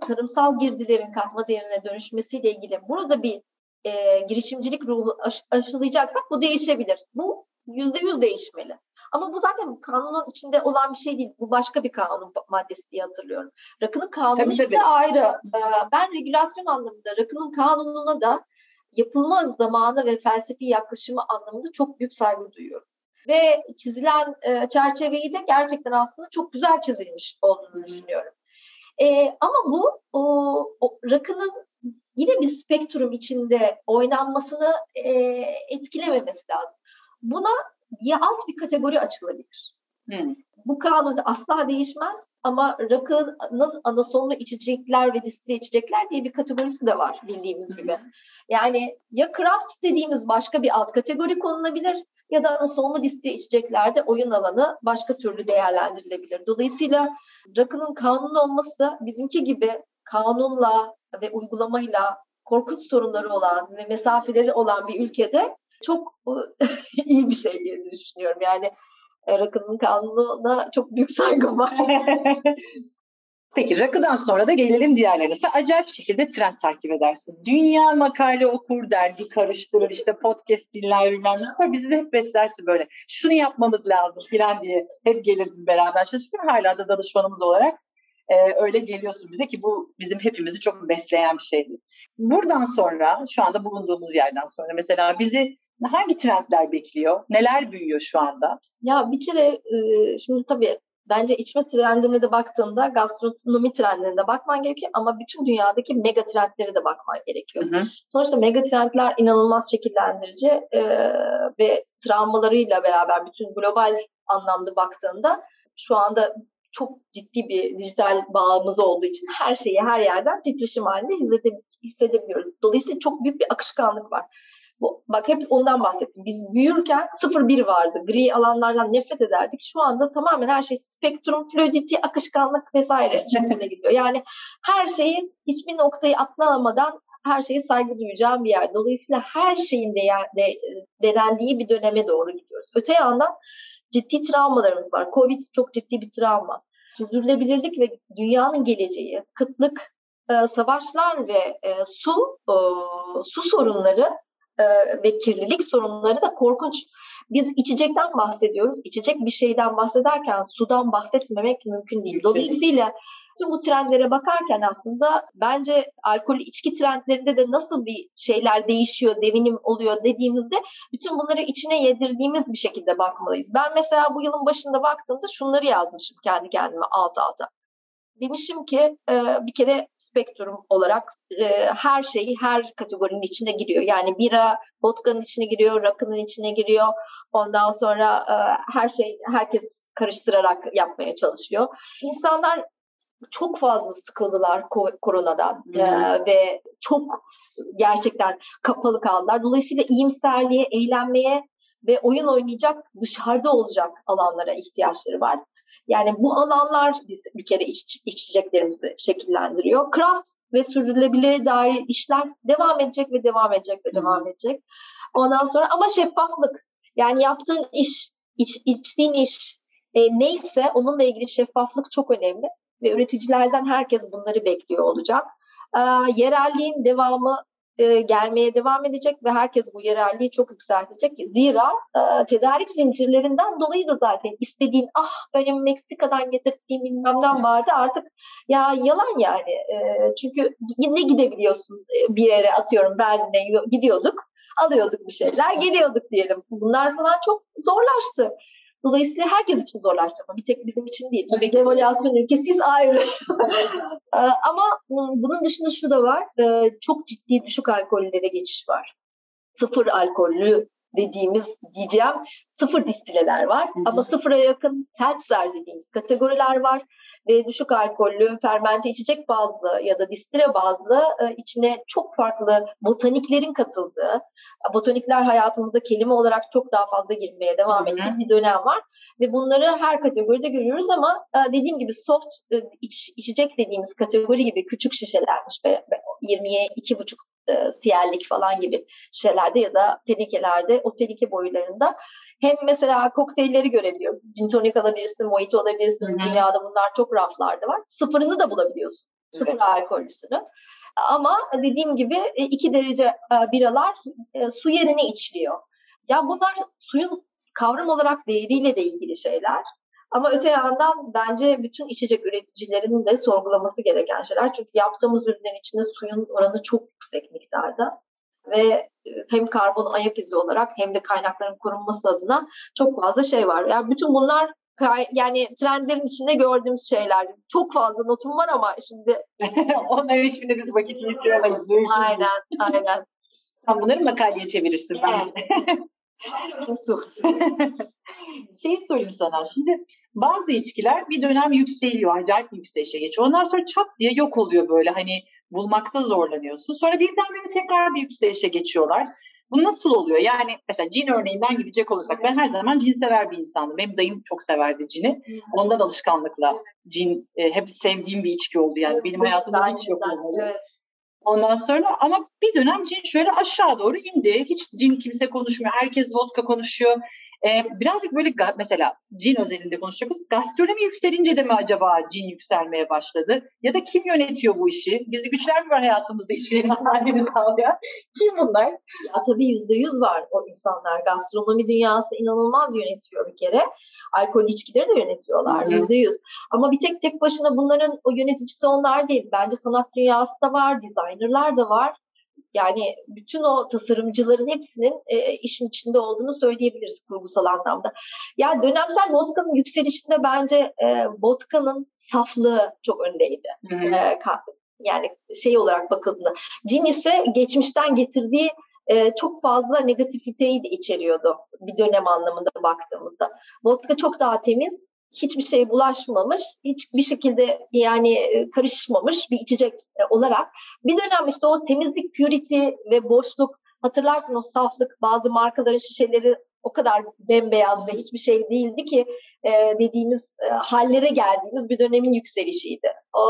tarımsal girdilerin katma değerine dönüşmesiyle ilgili burada bir e, girişimcilik ruhu aş, aşılayacaksak bu değişebilir. Bu yüzde yüz değişmeli. Ama bu zaten kanunun içinde olan bir şey değil. Bu başka bir kanun maddesi diye hatırlıyorum. Rakının kanunu tabii, tabii. ayrı. Ee, ben regülasyon anlamında rakının kanununa da yapılma zamanı ve felsefi yaklaşımı anlamında çok büyük saygı duyuyorum. Ve çizilen e, çerçeveyi de gerçekten aslında çok güzel çizilmiş olduğunu düşünüyorum. E, ama bu o, o rakının yine bir spektrum içinde oynanmasını e, etkilememesi lazım. Buna bir alt bir kategori açılabilir. Hmm. Bu kanun asla değişmez ama rakının anasonlu içecekler ve distile içecekler diye bir kategorisi de var bildiğimiz hmm. gibi. Yani ya craft dediğimiz başka bir alt kategori konulabilir ya da anasonlu distile içeceklerde oyun alanı başka türlü değerlendirilebilir. Dolayısıyla rakının kanun olması bizimki gibi kanunla ve uygulamayla korkunç sorunları olan ve mesafeleri olan bir ülkede çok iyi bir şey diye düşünüyorum. Yani e, rakının kanununa çok büyük saygım var. Peki rakıdan sonra da gelelim diğerlerine. Acayip şekilde trend takip edersin. Dünya makale okur, dergi karıştırır, işte podcast dinler bilmem ne. Bizi de hep beslersin böyle. Şunu yapmamız lazım filan diye hep gelirdin beraber çalışmaya. Hala da danışmanımız olarak e, öyle geliyorsun bize ki bu bizim hepimizi çok besleyen bir şeydi. Buradan sonra şu anda bulunduğumuz yerden sonra mesela bizi hangi trendler bekliyor? Neler büyüyor şu anda? Ya bir kere e, şimdi tabii bence içme trendine de baktığında gastronomi trendine de bakman gerekiyor ama bütün dünyadaki mega trendlere de bakman gerekiyor. Hı hı. Sonuçta mega trendler inanılmaz şekillendirici e, ve travmalarıyla beraber bütün global anlamda baktığında şu anda çok ciddi bir dijital bağımız olduğu için her şeyi her yerden titreşim halinde hissedebiliyoruz. Dolayısıyla çok büyük bir akışkanlık var. Bu, bak hep ondan bahsettim. Biz büyürken 0-1 vardı. Gri alanlardan nefret ederdik. Şu anda tamamen her şey spektrum, fluidity, akışkanlık vesaire şeklinde gidiyor. Yani her şeyi hiçbir noktayı atlamadan her şeye saygı duyacağım bir yer. Dolayısıyla her şeyin değer, de, denendiği bir döneme doğru gidiyoruz. Öte yandan ciddi travmalarımız var. Covid çok ciddi bir travma. Sürdürülebilirlik ve dünyanın geleceği, kıtlık, e, savaşlar ve e, su su sorunları e, ve kirlilik sorunları da korkunç. Biz içecekten bahsediyoruz. İçecek bir şeyden bahsederken sudan bahsetmemek mümkün değil. Dolayısıyla tüm bu trendlere bakarken aslında bence alkol içki trendlerinde de nasıl bir şeyler değişiyor, devinim oluyor dediğimizde bütün bunları içine yedirdiğimiz bir şekilde bakmalıyız. Ben mesela bu yılın başında baktığımda şunları yazmışım kendi kendime alt alta. Demişim ki e, bir kere spektrum olarak e, her şeyi her kategorinin içine giriyor. Yani bira vodka'nın içine giriyor, rakının içine giriyor. Ondan sonra e, her şey herkes karıştırarak yapmaya çalışıyor. İnsanlar çok fazla sıkıldılar koronadan e, ve çok gerçekten kapalı kaldılar. Dolayısıyla iyimserliğe, eğlenmeye ve oyun oynayacak dışarıda olacak alanlara ihtiyaçları var. Yani bu alanlar biz bir kere iç, içeceklerimizi şekillendiriyor. Craft ve sürdürülebilirliğe dair işler devam edecek ve devam edecek ve devam edecek. Ondan sonra ama şeffaflık. Yani yaptığın iş, iç, içtiğin iş e, neyse onunla ilgili şeffaflık çok önemli ve üreticilerden herkes bunları bekliyor olacak. E, yerelliğin devamı e, gelmeye devam edecek ve herkes bu yerelliği çok yükseltecek. Zira e, tedarik zincirlerinden dolayı da zaten istediğin ah benim Meksika'dan getirdiğim bilmemden vardı artık ya yalan yani. E, çünkü ne gidebiliyorsun e, bir yere atıyorum Berlin'e gidiyorduk alıyorduk bir şeyler geliyorduk diyelim. Bunlar falan çok zorlaştı. Dolayısıyla herkes için zorlaştı ama bir tek bizim için değil. Tabii devalüasyon ülkesiyiz ayrı. Ee, ama bunun dışında şu da var. Ee, çok ciddi düşük alkollere geçiş var. Sıfır alkollü dediğimiz diyeceğim sıfır distileler var. Hı hı. Ama sıfıra yakın seltzer dediğimiz kategoriler var. Ve düşük alkollü, fermente içecek bazlı ya da distile bazlı e, içine çok farklı botaniklerin katıldığı, botanikler hayatımızda kelime olarak çok daha fazla girmeye devam ettiği bir dönem var. Ve bunları her kategoride görüyoruz ama e, dediğim gibi soft e, iç, içecek dediğimiz kategori gibi küçük şişelermiş. 20'ye 2,5 e, siyerlik falan gibi şeylerde ya da tenekelerde o teneke boylarında Hem mesela kokteylleri görebiliyoruz. Gin tonic alabilirsin, mojito alabilirsin. Hı-hı. Dünyada bunlar çok raflarda var. Sıfırını da bulabiliyorsun. Sıfır evet. alkollüsünü. Ama dediğim gibi e, iki derece e, biralar e, su yerine içiliyor. Ya bunlar suyun kavram olarak değeriyle de ilgili şeyler. Ama öte yandan bence bütün içecek üreticilerinin de sorgulaması gereken şeyler. Çünkü yaptığımız ürünlerin içinde suyun oranı çok yüksek miktarda. Ve hem karbon ayak izi olarak hem de kaynakların korunması adına çok fazla şey var. Yani bütün bunlar yani trendlerin içinde gördüğümüz şeyler. Çok fazla notum var ama şimdi onların hiçbirine biz vakit yetiremeyiz. Aynen, aynen. Sen bunları makaleye çevirirsin bence. Su. şey söyleyeyim sana. Şimdi bazı içkiler bir dönem yükseliyor. Acayip bir yükselişe geçiyor. Ondan sonra çat diye yok oluyor böyle. Hani bulmakta zorlanıyorsun. Sonra birdenbire tekrar bir yükselişe geçiyorlar. Bu nasıl oluyor? Yani mesela cin örneğinden gidecek olursak ben her zaman cin sever bir insandım. Benim dayım çok severdi cini. Ondan alışkanlıkla cin e, hep sevdiğim bir içki oldu yani. Benim hayatımda hiç yok olmadı. Evet. Ondan sonra ama bir dönem cin şöyle aşağı doğru indi. Hiç cin kimse konuşmuyor. Herkes vodka konuşuyor. Ee, birazcık böyle mesela cin özelinde konuşacağız. Gastronomi yükselince de mi acaba cin yükselmeye başladı? Ya da kim yönetiyor bu işi? Gizli güçler mi var hayatımızda içkilerin halini sağlayan? Kim bunlar? Ya tabii yüzde yüz var o insanlar. Gastronomi dünyası inanılmaz yönetiyor bir kere. Alkol içkileri de yönetiyorlar yüzde yüz. Ama bir tek tek başına bunların o yöneticisi onlar değil. Bence sanat dünyası da var, designerlar da var. Yani bütün o tasarımcıların hepsinin e, işin içinde olduğunu söyleyebiliriz kurgusal anlamda. Yani dönemsel vodka'nın yükselişinde bence e, vodka'nın saflığı çok öndeydi. E, yani şey olarak bakıldığında. Cin ise geçmişten getirdiği e, çok fazla negatifiteyi de içeriyordu bir dönem anlamında baktığımızda. Vodka çok daha temiz, hiçbir şey bulaşmamış, hiçbir şekilde yani e, karışmamış bir içecek e, olarak bir dönem işte o temizlik, purity ve boşluk hatırlarsın o saflık bazı markaların şişeleri o kadar bembeyaz ve hiçbir şey değildi ki e, dediğimiz e, hallere geldiğimiz bir dönemin yükselişiydi. O,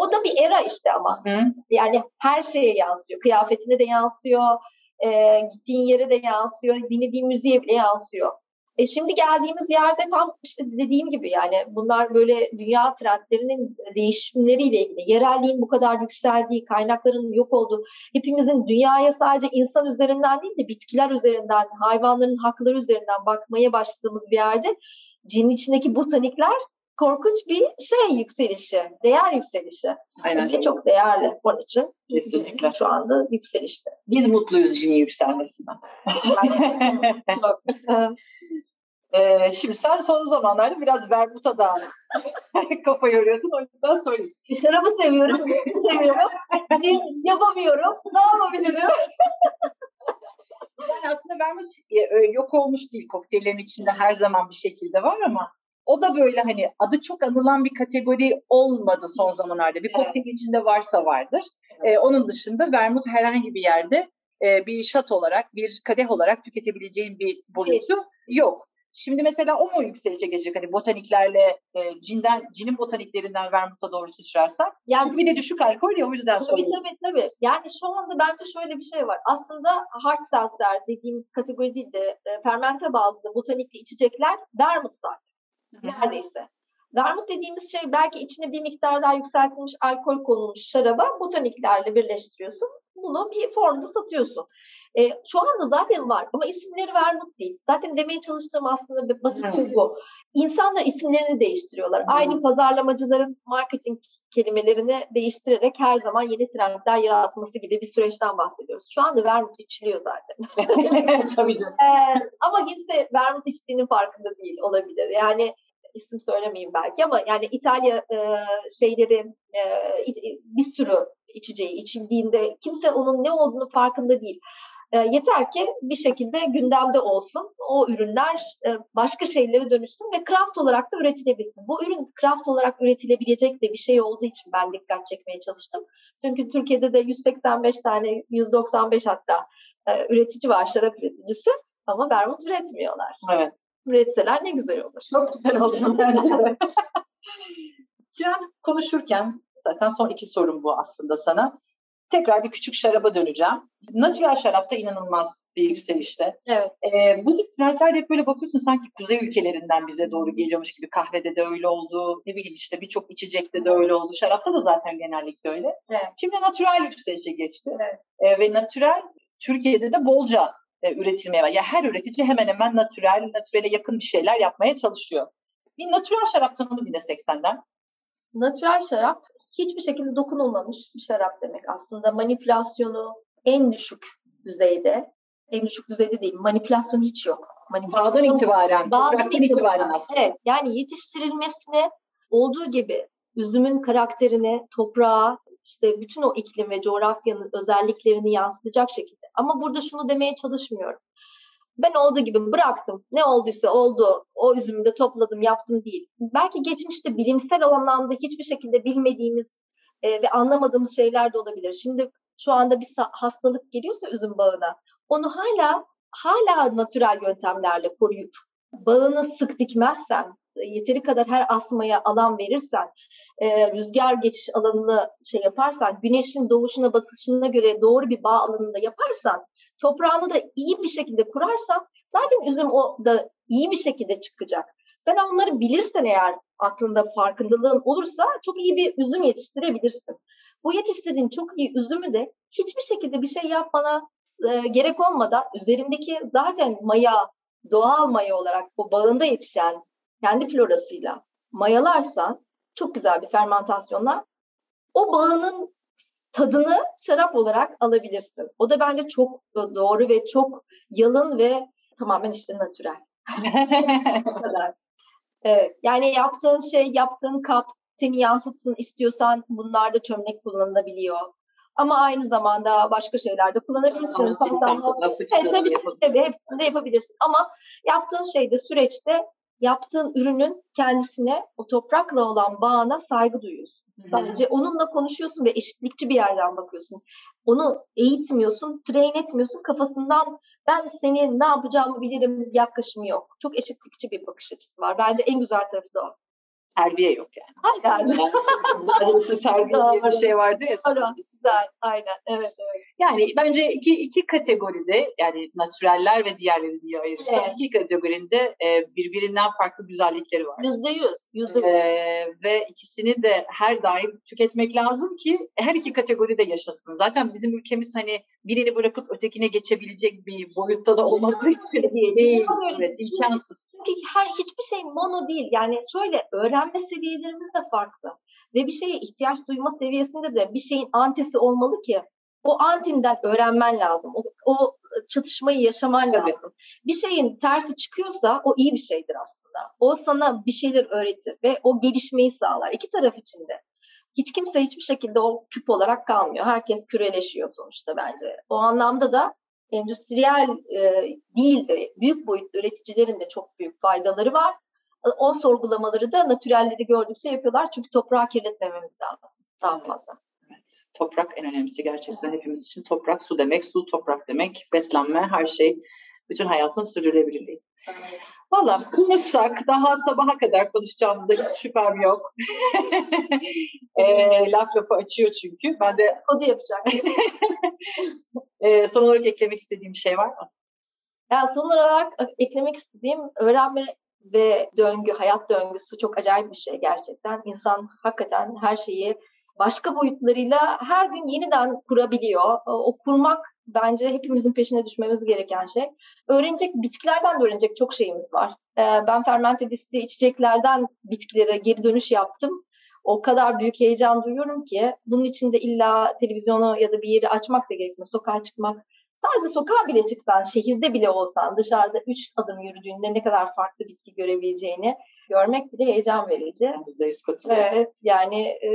o da bir era işte ama. Hı. Yani her şeye yansıyor. Kıyafetine de yansıyor, e, gittiğin yere de yansıyor, dinlediğin müziğe bile yansıyor. E şimdi geldiğimiz yerde tam işte dediğim gibi yani bunlar böyle dünya trendlerinin değişimleriyle ilgili. Yerelliğin bu kadar yükseldiği, kaynakların yok olduğu, hepimizin dünyaya sadece insan üzerinden değil de bitkiler üzerinden, hayvanların hakları üzerinden bakmaya başladığımız bir yerde cinin içindeki botanikler korkunç bir şey yükselişi, değer yükselişi. Aynen. Ve çok değerli onun için. Kesinlikle. Şu anda yükselişte. Biz mutluyuz cinin yükselmesinden. çok. Ee, şimdi sen son zamanlarda biraz verbuta da kafa yoruyorsun. O yüzden sorayım. Şarabı seviyorum, seviyorum. Cin yapamıyorum. Ne yapabilirim? yani aslında vermut e, yok olmuş değil. Kokteyllerin içinde her zaman bir şekilde var ama o da böyle hani adı çok anılan bir kategori olmadı son zamanlarda. Bir kokteyl evet. içinde varsa vardır. Ee, onun dışında vermut herhangi bir yerde e, bir şat olarak, bir kadeh olarak tüketebileceğin bir boyutu evet. yok. Şimdi mesela o mu yükselişe geçecek? Hani botaniklerle e, cinden, cinin botaniklerinden vermuta doğru sıçrarsak. Yani, Çünkü bir de düşük alkol ya o yüzden tabii, Tabii tabii tabii. Yani şu anda bence şöyle bir şey var. Aslında hard seltzer dediğimiz kategori değil de e, fermente bazlı botanikli içecekler vermut zaten. Hı-hı. Neredeyse. Vermut dediğimiz şey belki içine bir miktar daha yükseltilmiş alkol konulmuş şaraba botaniklerle birleştiriyorsun. Bunu bir formda satıyorsun. E, şu anda zaten var ama isimleri vermut değil. Zaten demeye çalıştığım aslında bir basitçe hmm. bu. İnsanlar isimlerini değiştiriyorlar. Hmm. Aynı pazarlamacıların marketing kelimelerini değiştirerek her zaman yeni trendler yaratması gibi bir süreçten bahsediyoruz. Şu anda vermut içiliyor zaten. Tabii canım. ee, ama kimse vermut içtiğinin farkında değil olabilir. Yani isim söylemeyeyim belki ama yani İtalya e, şeyleri e, bir sürü içeceği içildiğinde kimse onun ne olduğunu farkında değil. E, yeter ki bir şekilde gündemde olsun. O ürünler e, başka şeylere dönüşsün ve craft olarak da üretilebilsin. Bu ürün craft olarak üretilebilecek de bir şey olduğu için ben dikkat çekmeye çalıştım. Çünkü Türkiye'de de 185 tane, 195 hatta e, üretici var, şarap üreticisi ama bermut üretmiyorlar. Evet. Üretseler ne güzel olur. Çok güzel olur bence. Trend konuşurken zaten son iki sorum bu aslında sana. Tekrar bir küçük şaraba döneceğim. Natural şarapta inanılmaz bir yükselişte. Evet. Ee, bu tip trendler hep böyle bakıyorsun sanki kuzey ülkelerinden bize doğru geliyormuş gibi. Kahvede de öyle oldu. Ne bileyim işte birçok içecekte de öyle oldu. Şarapta da zaten genellikle öyle. Evet. Şimdi natural yükselişe geçti. Evet. Ee, ve natural Türkiye'de de bolca e, üretilmeye var. Ya her üretici hemen hemen natural, naturale yakın bir şeyler yapmaya çalışıyor. Bir natural şarap tanımı yine 80'den. Natural şarap hiçbir şekilde dokunulmamış bir şarap demek aslında. Manipülasyonu en düşük düzeyde, en düşük düzeyde değil, manipülasyon hiç yok. Manipülasyon, Bağdan itibaren, bağdan itibaren, itibaren aslında. Evet, yani yetiştirilmesine olduğu gibi üzümün karakterini, toprağa, işte bütün o iklim ve coğrafyanın özelliklerini yansıtacak şekilde. Ama burada şunu demeye çalışmıyorum. Ben olduğu gibi bıraktım. Ne olduysa oldu. O üzümü de topladım, yaptım değil. Belki geçmişte bilimsel anlamda hiçbir şekilde bilmediğimiz e, ve anlamadığımız şeyler de olabilir. Şimdi şu anda bir hastalık geliyorsa üzüm bağına, onu hala hala natürel yöntemlerle koruyup bağını sık dikmezsen, yeteri kadar her asmaya alan verirsen, e, rüzgar geçiş alanını şey yaparsan, güneşin doğuşuna batışına göre doğru bir bağ alanında yaparsan, toprağını da iyi bir şekilde kurarsan zaten üzüm o da iyi bir şekilde çıkacak. Sen onları bilirsen eğer aklında farkındalığın olursa çok iyi bir üzüm yetiştirebilirsin. Bu yetiştirdiğin çok iyi üzümü de hiçbir şekilde bir şey yapmana e, gerek olmadan üzerindeki zaten maya doğal maya olarak o bağında yetişen kendi florasıyla mayalarsan çok güzel bir fermentasyonlar o bağının tadını şarap olarak alabilirsin. O da bence çok doğru ve çok yalın ve tamamen işte natürel. kadar. Evet. Yani yaptığın şey, yaptığın kap seni yansıtsın istiyorsan bunlarda çömlek kullanılabiliyor. Ama aynı zamanda başka şeylerde kullanabilirsin. evet, tabii, tabii hepsini de yapabilirsin. Ama yaptığın şeyde süreçte yaptığın ürünün kendisine o toprakla olan bağına saygı duyuyorsun. Sadece onunla konuşuyorsun ve eşitlikçi bir yerden bakıyorsun. Onu eğitmiyorsun, train etmiyorsun. Kafasından ben senin ne yapacağımı bilirim yaklaşımı yok. Çok eşitlikçi bir bakış açısı var. Bence en güzel tarafı da o terbiye yok yani. Aynen. Bazılıklı terbiye diye bir şey vardı ya. Doğru, güzel. Aynen. Evet, evet. Yani bence iki, iki kategoride yani natüreller ve diğerleri diye ayırırsak evet. iki kategorinde e, birbirinden farklı güzellikleri var. Yüzde yüz. Yüzde yüz. E, ve ikisini de her daim tüketmek lazım ki her iki kategoride yaşasın. Zaten bizim ülkemiz hani birini bırakıp ötekine geçebilecek bir boyutta da olmadığı için değil. değil. Evet, imkansız. Çünkü her hiçbir şey mono değil. Yani şöyle öğrenme seviyelerimiz de farklı. Ve bir şeye ihtiyaç duyma seviyesinde de bir şeyin antisi olmalı ki o antinden öğrenmen lazım. O, o çatışmayı yaşaman Tabii. lazım. Bir şeyin tersi çıkıyorsa o iyi bir şeydir aslında. O sana bir şeyler öğretir ve o gelişmeyi sağlar. İki taraf için de. Hiç kimse hiçbir şekilde o küp olarak kalmıyor. Herkes küreleşiyor sonuçta bence. O anlamda da endüstriyel e, değil de büyük boyutlu üreticilerin de çok büyük faydaları var. O sorgulamaları da natürelleri gördükçe yapıyorlar. Çünkü toprağı kirletmememiz lazım daha fazla. Evet, toprak en önemlisi gerçekten hepimiz için. Toprak su demek, su toprak demek, beslenme, her şey, bütün hayatın sürdürülebilirliği. Valla konuşsak daha sabaha kadar konuşacağımızda hiç şüphem yok. e, laf lafı açıyor çünkü. Ben de o da yapacak. e, son olarak eklemek istediğim bir şey var mı? Ya son olarak eklemek istediğim öğrenme ve döngü, hayat döngüsü çok acayip bir şey gerçekten. İnsan hakikaten her şeyi başka boyutlarıyla her gün yeniden kurabiliyor. O kurmak bence hepimizin peşine düşmemiz gereken şey. Öğrenecek, bitkilerden de öğrenecek çok şeyimiz var. Ee, ben fermente distri içeceklerden bitkilere geri dönüş yaptım. O kadar büyük heyecan duyuyorum ki bunun için de illa televizyonu ya da bir yeri açmak da gerekmiyor. Sokağa çıkmak. Sadece sokağa bile çıksan, şehirde bile olsan dışarıda üç adım yürüdüğünde ne kadar farklı bitki görebileceğini görmek bile heyecan verici. %100 Evet yani e,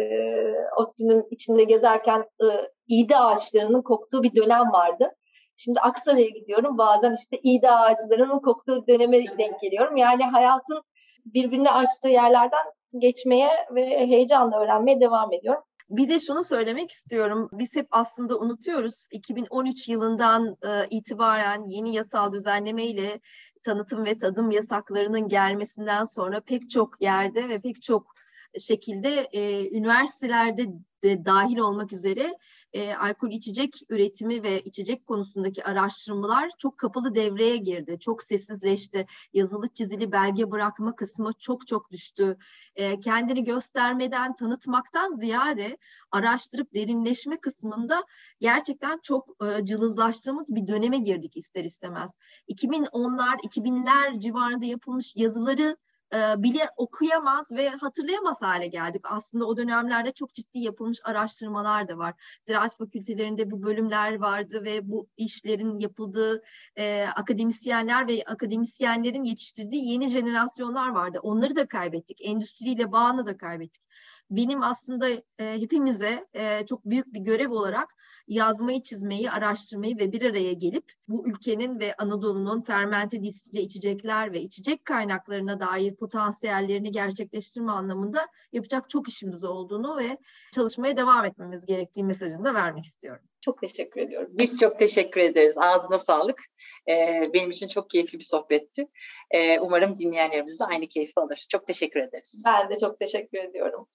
ODTÜ'nün içinde gezerken e, iğde ağaçlarının koktuğu bir dönem vardı. Şimdi Aksaray'a gidiyorum bazen işte iğde ağaçlarının koktuğu döneme denk geliyorum. Yani hayatın birbirine açtığı yerlerden geçmeye ve heyecanla öğrenmeye devam ediyorum. Bir de şunu söylemek istiyorum. Biz hep aslında unutuyoruz. 2013 yılından e, itibaren yeni yasal düzenleme ile tanıtım ve tadım yasaklarının gelmesinden sonra pek çok yerde ve pek çok şekilde e, üniversitelerde de dahil olmak üzere e, alkol içecek üretimi ve içecek konusundaki araştırmalar çok kapalı devreye girdi. Çok sessizleşti. Yazılı çizili belge bırakma kısmı çok çok düştü. E, kendini göstermeden, tanıtmaktan ziyade araştırıp derinleşme kısmında gerçekten çok e, cılızlaştığımız bir döneme girdik ister istemez. 2010'lar, 2000'ler civarında yapılmış yazıları e, bile okuyamaz ve hatırlayamaz hale geldik. Aslında o dönemlerde çok ciddi yapılmış araştırmalar da var. Ziraat fakültelerinde bu bölümler vardı ve bu işlerin yapıldığı e, akademisyenler ve akademisyenlerin yetiştirdiği yeni jenerasyonlar vardı. Onları da kaybettik. Endüstriyle bağını da kaybettik. Benim aslında e, hepimize e, çok büyük bir görev olarak yazmayı, çizmeyi, araştırmayı ve bir araya gelip bu ülkenin ve Anadolu'nun fermente distille içecekler ve içecek kaynaklarına dair potansiyellerini gerçekleştirme anlamında yapacak çok işimiz olduğunu ve çalışmaya devam etmemiz gerektiği mesajını da vermek istiyorum. Çok teşekkür ediyorum. Biz çok teşekkür ederiz. Ağzına sağlık. Ee, benim için çok keyifli bir sohbetti. Ee, umarım dinleyenlerimiz de aynı keyfi alır. Çok teşekkür ederiz. Ben de çok teşekkür ediyorum.